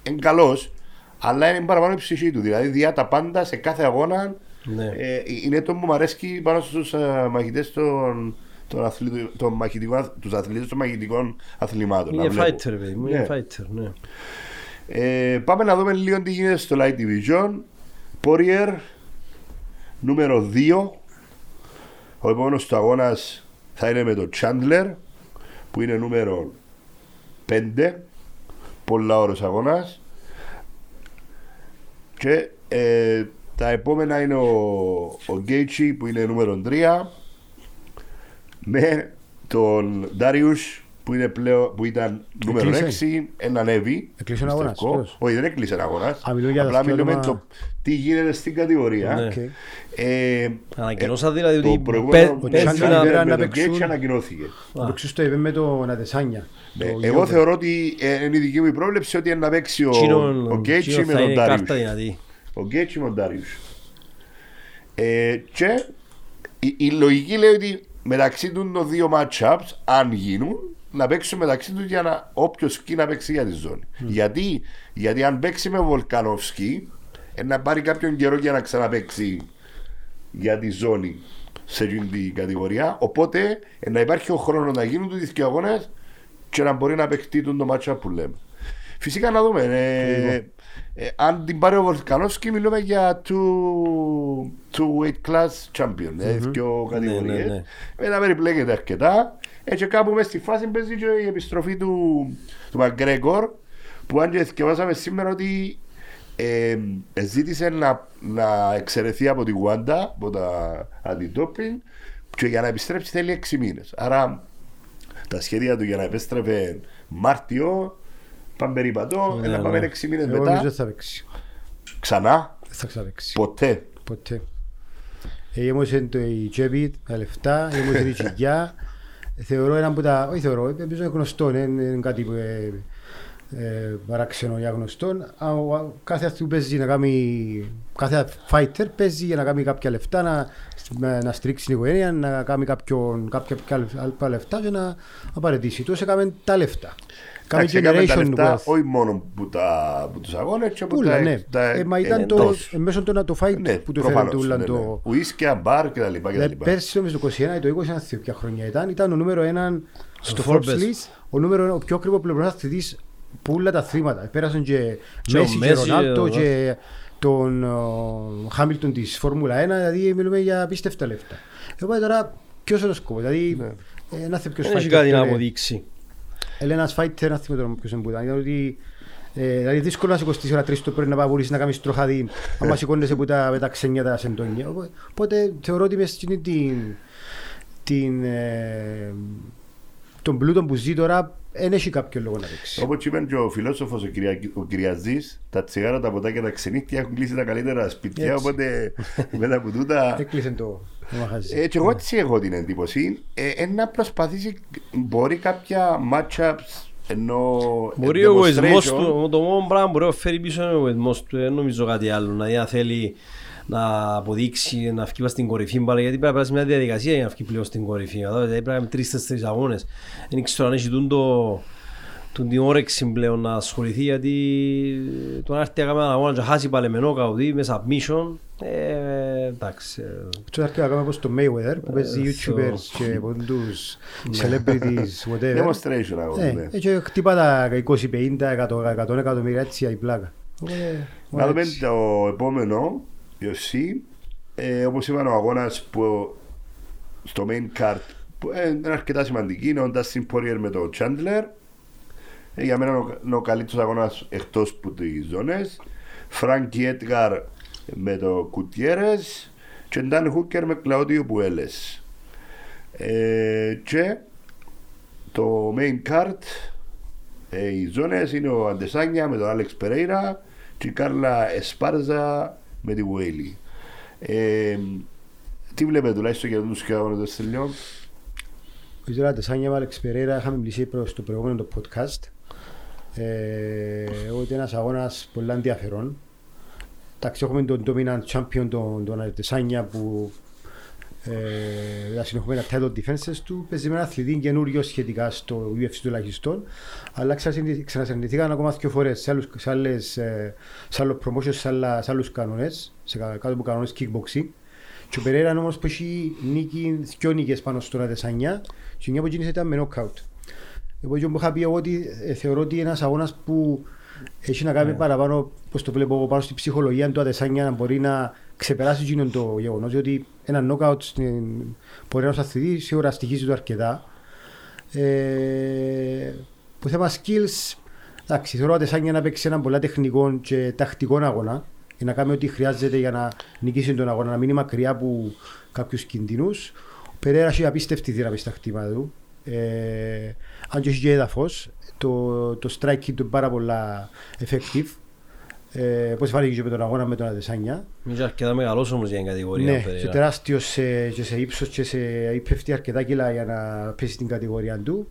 είναι καλός αλλά είναι παραπάνω η ψυχή του. Δηλαδή διά τα πάντα σε κάθε αγώνα Ναι. ε, είναι το που μου αρέσει πάνω στους ε, μαχητές των, των, αθλητών, των μαχητικών, τους αθλητές των μαχητικών αθλημάτων. να Είναι βλέπω. fighter, παιδί μου, είναι Ναι. fighter, ναι. Ε, πάμε να δούμε λίγο τι γίνεται στο Light Division. Poirier, νούμερο 2. Ο επόμενος του αγώνας θα είναι με τον Chandler, που είναι νούμερο 5. Πολλά ώρες αγώνας. Και ε, τα επόμενα είναι ο, ο Gaethje, που είναι νούμερο 3. Με τον Darius που, είναι πλέον, που ήταν νούμερο Έκλεισε. 6, ένα ανέβει. Έκλεισε ο στο αγώνας, τερκό. ποιος; Όχι, δεν έκλεισε ένα αγώνα. Α, μιλούμε για Απλά τα μιλούμε όνομα- το τι γίνεται στην κατηγορία. Ναι. Οκ. Ε, Ανακοινώσαν δηλαδή το ότι προηγούμενο πέ- ο παίζει Chandler να- Rivera με να τον παίξουν- Gaethje ανακοινώθηκε. Ο Μπεξούς το είπε με τον Αδεσάνια. Ναι, το εγώ Γιώργο. θεωρώ ότι ε, είναι η δική μου πρόβλεψη ότι είναι να παίξει ο, Εκείνον- ο Gaethje εκείνον με θα τον είναι κάρτα Darius. δυνατή. Ο Γκέτσι με τον Ντάριους. Ε, και η, η λογική λέει ότι μεταξύ των των δύο matchups, αν γίνουν, να παίξουν μεταξύ τους για να όποιος σκι να παίξει για τη ζώνη. Γιατί, γιατί αν παίξει με Βολκανόφσκι, ε, να πάρει κάποιον καιρό για να ξαναπαίξει για τη ζώνη σε εκείνη την κατηγορία. Οπότε ε, να υπάρχει ο χρόνος να γίνουν τους δύο αγώνε και να μπορεί να παιχτεί τον το matchup που λέμε. Φυσικά να δούμε. Ε, ε, αν την πάρει ο Βολκανόφσκι, μιλούμε για two, two weight class champion. Ε, δύο κατηγορίες. ναι, ναι. Μετά περιπλέκεται αρκετά. Έτσι κάπου μέσα στη φάση παίζει και η επιστροφή του, του Μαγκρέγκορ που αν και διαβάσαμε σήμερα ότι ε, ε, ζήτησε να, να εξαιρεθεί από τη Γουάντα, από τα αντιτόπινγκ και για να επιστρέψει θέλει 6 μήνες. Άρα τα σχέδια του για να επέστρεφε Μάρτιο πάνε περιπατώ, Ναι, να ναι. πάμε 6 μήνες Εγώ νομίζω μετά δεν θα παίξει. ξανά, Δεν θα ξαναπαίξει. ποτέ. Ποτέ. Ε, Γέμωσε το η τσέπη, τα λεφτά, γέμωσε η τσιγιά. Θεωρώ ένα από τα... Όχι θεωρώ, ε, νομίζω είναι γνωστό, είναι, είναι κάτι που ε, ε, παράξενο για γνωστό. Α, ο- α, Κάθε αυτή που παίζει να κάνει... Κάθε fighter παίζει για να κάνει κάποια λεφτά, να, να, να στρίξει την οικογένεια, να κάνει κάποιον, κάποια άλλα λεφτά και να απαραίτησει. Τόσο έκαμε τα λεφτά. Κάμε Εντάξει, έκαμε τα generation λεφτά wealth. όχι μόνο που, τα, που τους αγώνες και από Πούλα, τα, ναι. τα Ε, μα ήταν ε, το, εντός. ε, μέσω του να το fight Ναι, που το έφερε προφανώς, τούλα ναι, ναι. το... Ουίσκια, μπαρ και τα λοιπά και τα Ε, λοιπά. Πέρσι νομίζω το 21 ή το 20 αν θυμάμαι ποια χρονιά ήταν, ήταν ο νούμερο 1 στο Στο Forbes Forbes. List, ο νούμερο ένα, ο πιο ακριβό πλευραθλητής που όλα τα θρήματα. Πέρασαν και Και ο Μέση και Μέση, Ρονάλτο ο- και τον Χάμιλτον της Φόρμουλα 1, δηλαδή μιλούμε για απίστευτα λεφτά. Οπότε τώρα ποιος είναι ο σκοπός, δηλαδή ε, να θέλει ποιος Δεν έχει fighter κάτι να θέλει. αποδείξει. Έλεγε ένας fighter, να θυμάμαι τώρα ποιος είναι που ήταν, ήταν ότι ε, δηλαδή δύσκολο να σηκωστείς ώρα 3 το πρωί να πάει πουλήσεις να κάνεις τροχαδί άμα σηκώνεσαι που τα, με τα ξένια τα σεντόνια. Οπότε- Οπότε θεωρώ ότι μες στην την, την, ε, τον πλούτο που ζει τώρα δεν έχει κάποιο λόγο να παίξει. Όπως είπε και ο φιλόσοφος ο, Κυρια... ο Κυριαζής, τα τσιγάρα, τα ποτάκια, τα ξενύχια έχουν κλείσει τα καλύτερα σπίτια. Έτσι. Οπότε μετά από τούτα. Έκλεισε το, το μαχαζί. Ε, και εγώ έτσι έχω την εντύπωση. Ε, ε, να προσπαθήσει, μπορεί κάποια matchups ενώ. Μπορεί ο εγωισμός demonstration, του, το μόνο πράγμα που μπορεί να φέρει πίσω είναι ο εγωισμός του, δεν νομίζω κάτι άλλο. Δηλαδή αν θέλει να αποδείξει, να βγει στην κορυφή μπάλα, γιατί πρέπει να περάσει μια διαδικασία για να βγει πλέον στην κορυφή. Δηλαδή πρέπει να κάνει τρεις-τέσσερις αγώνες. Δεν ξέρω αν έχει τούν το, τούν την όρεξη πλέον να ασχοληθεί γιατί το να έρθει να κάνει ένα αγώνα και να χάσει πάλι με νόκαουδί, με submission, ε, εντάξει. ε, Αυτό θα έρθει να κάνουμε όπως το Mayweather που παίζει Ε, YouTubers αυτό. και ποντούς celebrities, whatever. Demonstration αγώνα. Ε, ναι. ε, και χτύπα τα 20-50, 100 εκατομμύρια έτσι η πλάκα. Οπότε, Να δούμε έτσι. το επόμενο, UFC. Ε, Όπως είπαν, ο αγώνας που στο main card που ε, είναι αρκετά σημαντική. Είναι ο Dustin Poirier με τον Chandler. Ε, για μένα είναι ο- είναι ο καλύτερος αγώνας εκτός που τις ζώνες. Frankie Edgar με το Κουτιέρες και Dan Hooker με Κλαудίο Πουέλες. Ε, και το main card ε, οι ζώνες είναι ο Αντεσάνια με τον Άλεξ Περέιρα και η Κάρλα Εσπάρζα με τη Βουέλη. Ε, τι βλέπετε τουλάχιστον για τους και αγώνες των τελειών; Ξέρω ότι σαν για Άλεξ Περέρα είχαμε μιλήσει προς το προηγούμενο το podcast ε, ότι ένας αγώνας πολύ ενδιαφέρον. Εντάξει, έχουμε τον dominant champion, τον, τον Αντεσάνια που ε, δηλαδή έχουμε ένα title defenses του, παίζει με ένα αθλητή καινούριο σχετικά στο UFC τουλάχιστον, αλλά ξανασυνδε- ξανασυνδεθήκαν ακόμα δύο φορές σε, άλλους, σε, άλλες, ε, σε άλλο promotion, σε, άλλα, σε άλλους κανόνες, σε κα- κάτω από κανόνες kickboxing. Και ο Περέρα όμως που έχει νίκη, δυο νίκες πάνω στον Αδεσάνια και μια από εκείνες ήταν με knockout. Εγώ και μου είχα πει εγώ ότι ε, θεωρώ ότι είναι ένας αγώνας που έχει να κάνει παραπάνω, πώς το βλέπω εγώ, πάνω στην ψυχολογία του Αδεσάνια να μπορεί να ξεπεράσει εκείνο το γεγονός, διότι ένα knockout στην πορεία ενός αθλητής σίγουρα στοιχίζει του αρκετά. Ε, που θέμα skills, εντάξει, θεωρώ ότι σαν για να παίξει έναν πολλά τεχνικό και τακτικό αγώνα για να κάνει ό,τι χρειάζεται για να νικήσει τον αγώνα, να μείνει μακριά από κάποιους κινδύνους. Ο Περέρα έχει απίστευτη δύναμη στα χτύπα του. Ε, αν και έχει και έδαφος, το, το striking του είναι πάρα πολλά effective. Ε, Πώς φάνηκε και με τον αγώνα με τον Αδεσάνια; Είναι αρκετά μεγάλος όμως για την κατηγορία Ναι, ο και Περέιρα. τεράστιος σε, και σε ύψος και σε πέφτει αρκετά κιλά για να πέσει στην κατηγορία του.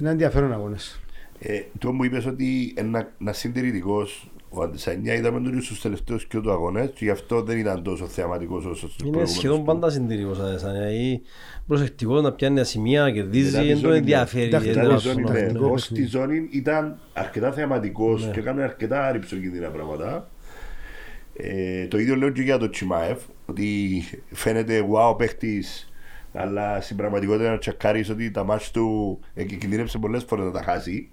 Είναι ενδιαφέρον αγώνας. Ε, το μου είπες ότι ένα, ένα συντηρητικός ο Αντεσάνια είδαμε τον στους τελευταίους και του αγώνες και γι' αυτό δεν ήταν τόσο θεαματικός όσο στους Είναι προηγούμενους σχεδόν του. πάντα συντηρητικός ο Αδεσάνια. ή προσεκτικός να πιάνει τα σημεία, να κερδίζει, Μετά τη δεν τον ζώνη, ενδιαφέρει. Εντάξει, Μετά εντελώς. τη ζώνη, ναι, ναι, τακτικό ως τη παιχνίδι. ζώνη ήταν αρκετά θεαματικός Ναι. και έκανε αρκετά ρηψοκίνδυνα πράγματα. Ε, το ίδιο λέω και για τον Τσιμάεφ, ότι φαίνεται wow παίχτης, αλλά στην πραγματικότητα να τσακάρεις ότι τα μάτς του ε, και κινδύνεψε πολλές φορές να τα χάσει.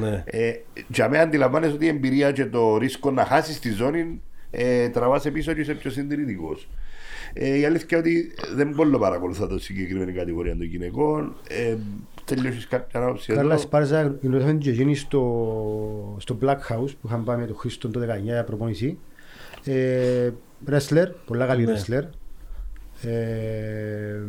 Ναι. Ε, για μένα αντιλαμβάνεσαι ότι η εμπειρία και το ρίσκο να χάσεις τη ζώνη ε, τραβάσαι πίσω και είσαι πιο συντηρητικός. Ε, η αλήθεια είναι ότι δεν μπορώ να παρακολουθώ το συγκεκριμένη κατηγορία των γυναικών. Ε, τελειώσεις κάποια άποψη Κάρλα εδώ. Σπάρζα γνωρίσαμε και εκείνη στο, στο Black House που είχαμε πάει με τον Χρήστο το 19 για προπονησή. Ε, wrestler, πολλά καλή Ναι. wrestler. Ε,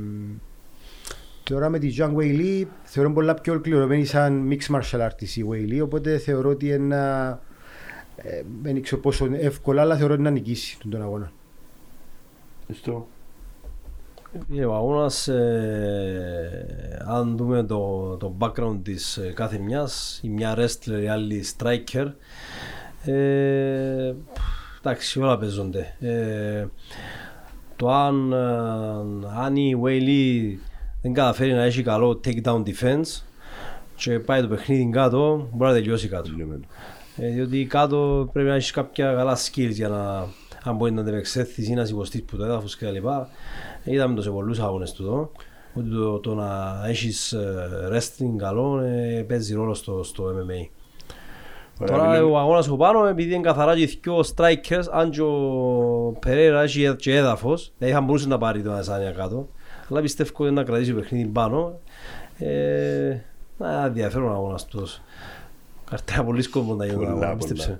τώρα με τη Zhang Wei Li θεωρώ πολλά πιο ολοκληρωμένη σαν mixed martial artist η Wei Li, οπότε θεωρώ ότι ένα, ε, δεν ξέρω πόσο εύκολα, αλλά θεωρώ ότι να νικήσει τον, τον αγώνα. Στο- Ε, Ο αγώνας, ε, αν δούμε το, το background της ε, κάθε μιας, η μια wrestler, η άλλη striker, ε, εντάξει όλα παίζονται. Ε, το αν, ε, αν η Whaley δεν καταφέρει να έχει καλό takedown defense και πάει το παιχνίδι κάτω, μπορεί να τελειώσει κάτω. Ε, διότι κάτω πρέπει να έχεις κάποια καλά skills για να αν μπορεί να αντεπεξέλθεις ή να σηκωστείς που το έδαφος και τα λοιπά. Ε, είδαμε το σε πολλούς αγώνες του εδώ, ότι το, το να έχεις ε, wrestling καλό ε, παίζει ρόλο στο, στο MMA. Ωραία, Τώρα μιλάμε- ο αγώνας από πάνω, επειδή είναι καθαρά και οι δυο strikers, αν και ο Περέρα έχει και έδαφος, δηλαδή θα μπορούσε να πάρει το Ασάνια κάτω, αλλά πιστεύω ότι να κρατήσει το παιχνίδι πάνω. Ε, να ενδιαφέρον ο αγώνας τους. Καρτέα πολύ σκόπο να γίνει ο Πολλά, αγώνας, πολλά. πίστεψε.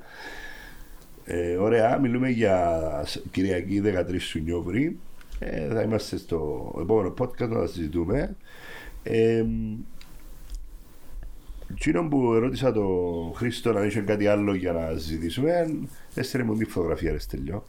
Ε, ωραία, μιλούμε για σ- Κυριακή 13 Σουνιόβρη. Ε, θα είμαστε στο επόμενο podcast να τα συζητούμε. Ε, Εκείνο που ρώτησα το Χρήστο να είχε κάτι άλλο για να συζητήσουμε, έστειλε μου τη φωτογραφία ρε Στέλιο.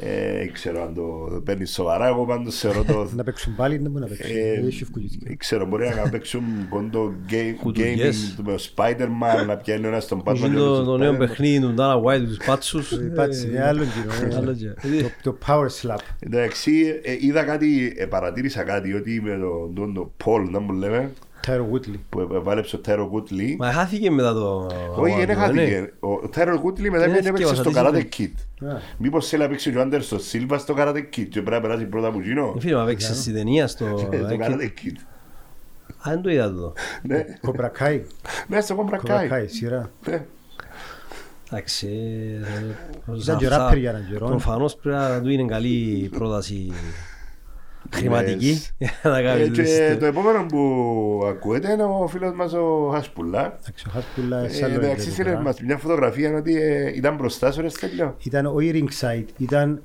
Ε, ξέρω αν το παίρνεις σοβαρά, εγώ πάντως σε ρωτώ Να παίξουν πάλι, δεν μπορεί να παίξουν. ε, Έχει ευκολίες. δεν ξέρω, μπορεί να παίξουν πόντο game- Κουτουλιές. gaming με ο Spider-Man, να πιάνει ο ένας τον Batman. Είναι και ο το, άλλος το τον νέο Spider-Man. παιχνίδι του Dana White τους πάτσους. Ε, πάτσε, είναι άλλο κοινό, ε. Άλλο και- Το- Το power slap. Εντάξει, ε, είδα κάτι, ε, παρατήρησα κάτι ότι με τον τον- τον Paul, να μου λέμε, Tyro Woodley. που επέβαλεψε ο Τέρο Κούτλι. Μα χάθηκε μετά το... Όχι, αγώνα δεν του, ε, ναι. χάθηκε. Ο Τέρο Κούτλι μετά Δεν έπαιξε έφτιαξα, στο τι Karate σημαίνει. Kid. Α. Μήπως θέλει να παίξει ο Άντερσον Σίλβα στο Karate Kid και πρέπει να περάσει πρώτα από εκείνο. Ε, Φίλε, μα παίξε στη ταινία στο... Στο Karate Kid. Α, δεν το είδα το. Ναι, Cobra Kai. ναι, στο Cobra Cobra Kai. Kai, σειρά. Ναι. Εντάξει, ε, Ήταν και ράπερ για έναν καιρό. Προφανώς πρέπει να του είναι καλή πρόταση χρηματική για να Ε, κάνει και τις- το επόμενο που ακούεται είναι ο φίλος μας ο Χασπουλά. Εντάξει, ο Χάσπουλα Ε, σε άλλο Εντάξει, επίπεδο στείλε τώρα. μας μια φωτογραφία ότι ε, ήταν μπροστά σου ρε Στέλιο. Ήταν ο ringside, ήταν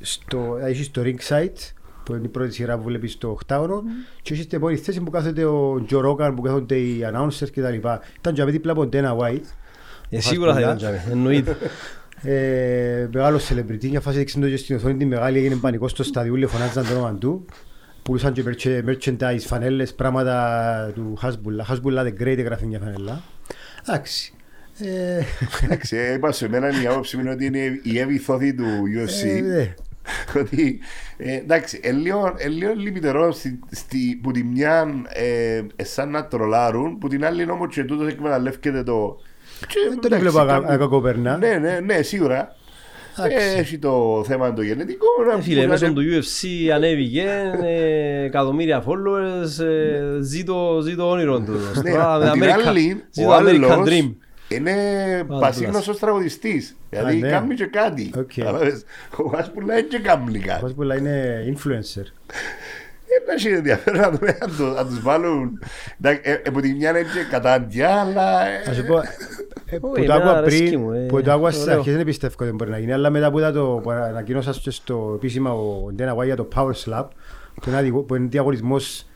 στο, έχεις στο ringside που είναι η πρώτη σειρά που βλέπεις στο οκτάωρο και έχεις στην επόμενη θέση που κάθεται ο Τζο Ρόγκαν που κάθονται οι announcers και τα λοιπά. Ήταν και δίπλα από τον Dana White, Ε, Σίγουρα θα ήταν τζάμι, εννοείται. ε, μεγάλος celebrity, μια φάση δείξαν το και στην οθόνη τη μεγάλη έγινε πανικός στο σταδιούλε, φωνάζαν το όνομα του. Πουλούσαν και merch- merchandise, φανέλες, πράγματα του Hasbulla. Hasbulla the Great έγραφε μια φανέλα. Εντάξει. Ε, Εντάξει, ε, είπα σε μένα η άποψη μου είναι ότι είναι η εύη θόθη του ε, UFC. ναι. ότι ε, εντάξει, ε, λίγο, ε, λίγο λυπητερό στη, στη, που τη μια ε, ε, σαν να τρολάρουν, που την άλλη όμω και τούτος εκμεταλλεύεται το. Και, Δεν τον εντάξει, βλέπω ακα- κάπου- ακακοπερνά. Ναι, ναι, ναι, σίγουρα. Εντάξει. Ε, έχει το θέμα το γενετικό. να Ε, Φίλε, που μέσω να- του UFC ανέβηκε ε, εκατομμύρια followers, ε, ζήτω, ζήτω όνειρο του. Ναι, Τώρα, απ' την America- άλλη, ζήτω ο American άλλος Dream. είναι Πάρα πασίγνωστος τραγουδιστής. Δηλαδή ναι. κάνει και κάτι. Οκ. Κατάλαβες. Ο Άσπουλα είναι και κάνει Ο κάτι. Hasbulla είναι influencer. Δεν έχει ενδιαφέρον να το- να το- να τους βάλουν. Εντάξει, ε, Από τη μια είναι και κατάντια, αλλά... ε, Να σου πω, ε, που Όχι, το εμένα άκουα αρέσκει πριν, μου, ε, που το άκουα στις ωραίο. αρχές δεν πιστεύω ότι μπορεί να γίνει, αλλά μετά που είδα το που ανακοίνωσα και στο επίσημα ο Ντένα White για το Power Slap, που είναι αδικο- που είναι διαγωνισμός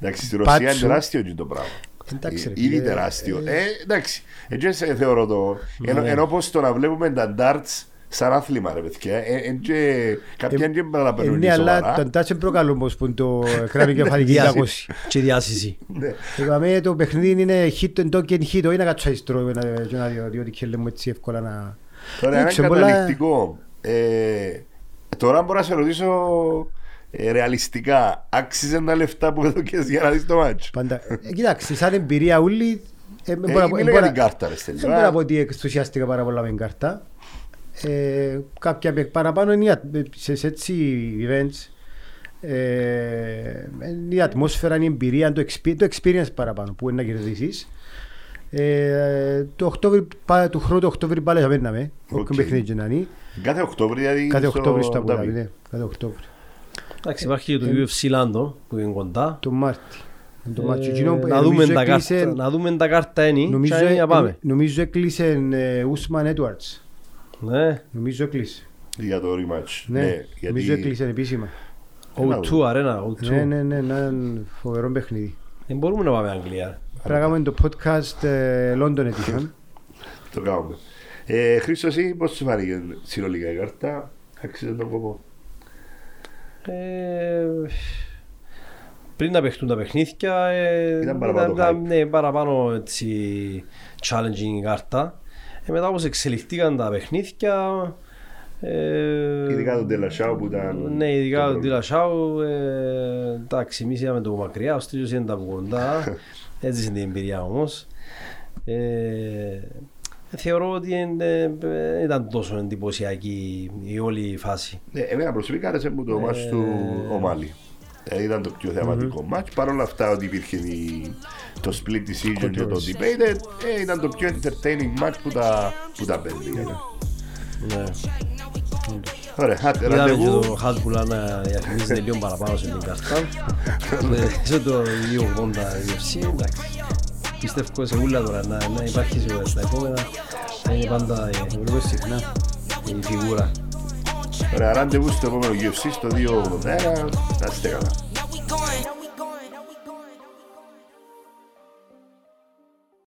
Εντάξει, στη Ρωσία είναι Πάτσου. τεράστιο και το πράγμα. Εντάξει, ρε, Ε, Ήδη φίλε. τεράστιο. Ε, εντάξει, έτσι σε θεωρώ το. Ενώ, Ναι. ενώ πως το να βλέπουμε τα darts σαν άθλημα, ρε παιδιά. Ε, ε, και- Κάποια δεν Ε, παραπερνούν Ναι, αλλά σοβαρά. τον τάτσεν προκαλούν πως που είναι το κράμι κεφαλική Διάση- διακόση. Και διάσηση. Ναι. Είπαμε το παιχνίδι είναι hit and talk and hit, όχι να κάτσω στρώει και να δει ότι και λέμε έτσι εύκολα να... Τώρα ένα Έξω, πολλά- καταληκτικό. Ε, τώρα μπορώ να σε ρωτήσω ε, ρεαλιστικά. Άξιζε τα λεφτά που έδωκες για να δεις το μάτσο. Πάντα. Ε, Κοιτάξτε, σαν εμπειρία ούλη, ε, Ε, μπορώ να πω- μιλώ μπορώ- για την κάρτα, ρε Στέλιο. Δεν μπορώ να πω ότι εξουσιάστηκα πάρα πολλά με την κάρτα. Ε, κάποια με- παραπάνω είναι η ατ- σε, σε έτσι events ε, είναι η ατμόσφαιρα, είναι η εμπειρία, το, expe- το experience παραπάνω που είναι να κερδίσεις. Ε, το Οκτώβρη, πα- του χρόνου το Οκτώβρη πάλι θα παίρναμε, Οκ. όποιο παιχνίδι και να είναι. Κάθε Οκτώβρη, δηλαδή. Κάθε στο Οκτώβρη στο Αμπου Αμπουδάμπι, Δάμπι. ναι, κάθε Οκτώβρη. Εντάξει, υπάρχει και το UFC London που είναι κοντά. Το Μάρτι. Το Ε, μάτσο. Εκείνο, ε, Να δούμε νομίζω τα έκλεισε- κάρτα- να δούμε τα κάρτα ένι Νομίζω, και να πάμε. νομίζω έκλεισε ε, Ούσμαν Edwards. Ναι, Νομίζω έκλεισε. Για το rematch. Ναι, νομίζω γιατί έκλεισε επίσημα. O2 αρένα, O2. Ναι, ναι, ναι, ένα φοβερό παιχνίδι. Δεν μπορούμε να πάμε Αγγλία. Πρέπει να κάνουμε το podcast ε, London Edition. το κάνουμε. Ε, Χρήστος, εσύ πώς σου φάνηκε συνολικά η κάρτα; Άξιζε τον κόπο; Ε, πριν να παιχτούν τα παιχνίδια ε, Ήταν παραπάνω ήταν- hype. ναι, παραπάνω έτσι challenging η κάρτα ε, μετά όπως εξελιχθήκαν τα παιχνίδια ε, Ειδικά τον Τελασάου που ήταν. ναι, ειδικά το τον πρόβλημα. Τιλασάου ε, εντάξει, εμείς είδαμε το μακριά, ο Στρίζος είναι τα από κοντά έτσι είναι την εμπειρία όμως ε, θεωρώ ότι ε, δεν ήταν τόσο εντυπωσιακή η όλη φάση Ναι, εμένα προσωπικά άρεσε μου το Ε, μάτς του Ομάλι. Ε, ήταν το πιο θεαματικό μάτς. Παρ' όλα αυτά ότι υπήρχε η- το split decision και το debate, ε, ήταν το πιο entertaining match που τα, που τα παίρνει. ναι. Ωραία, άντε, Είδαμε και ραντεβού. το Χάσπουλα να διαφημίζεται λίγο παραπάνω σε την καρτά. Σε το 280 UFC, εντάξει. Πιστεύω σε ούλα τώρα να, να υπάρχει σε στα επόμενα. Να είναι πάντα η, Βλέπω συχνά. η φιγούρα. Ωραία, ραντεβού στο επόμενο UFC στο 281. Να είστε καλά.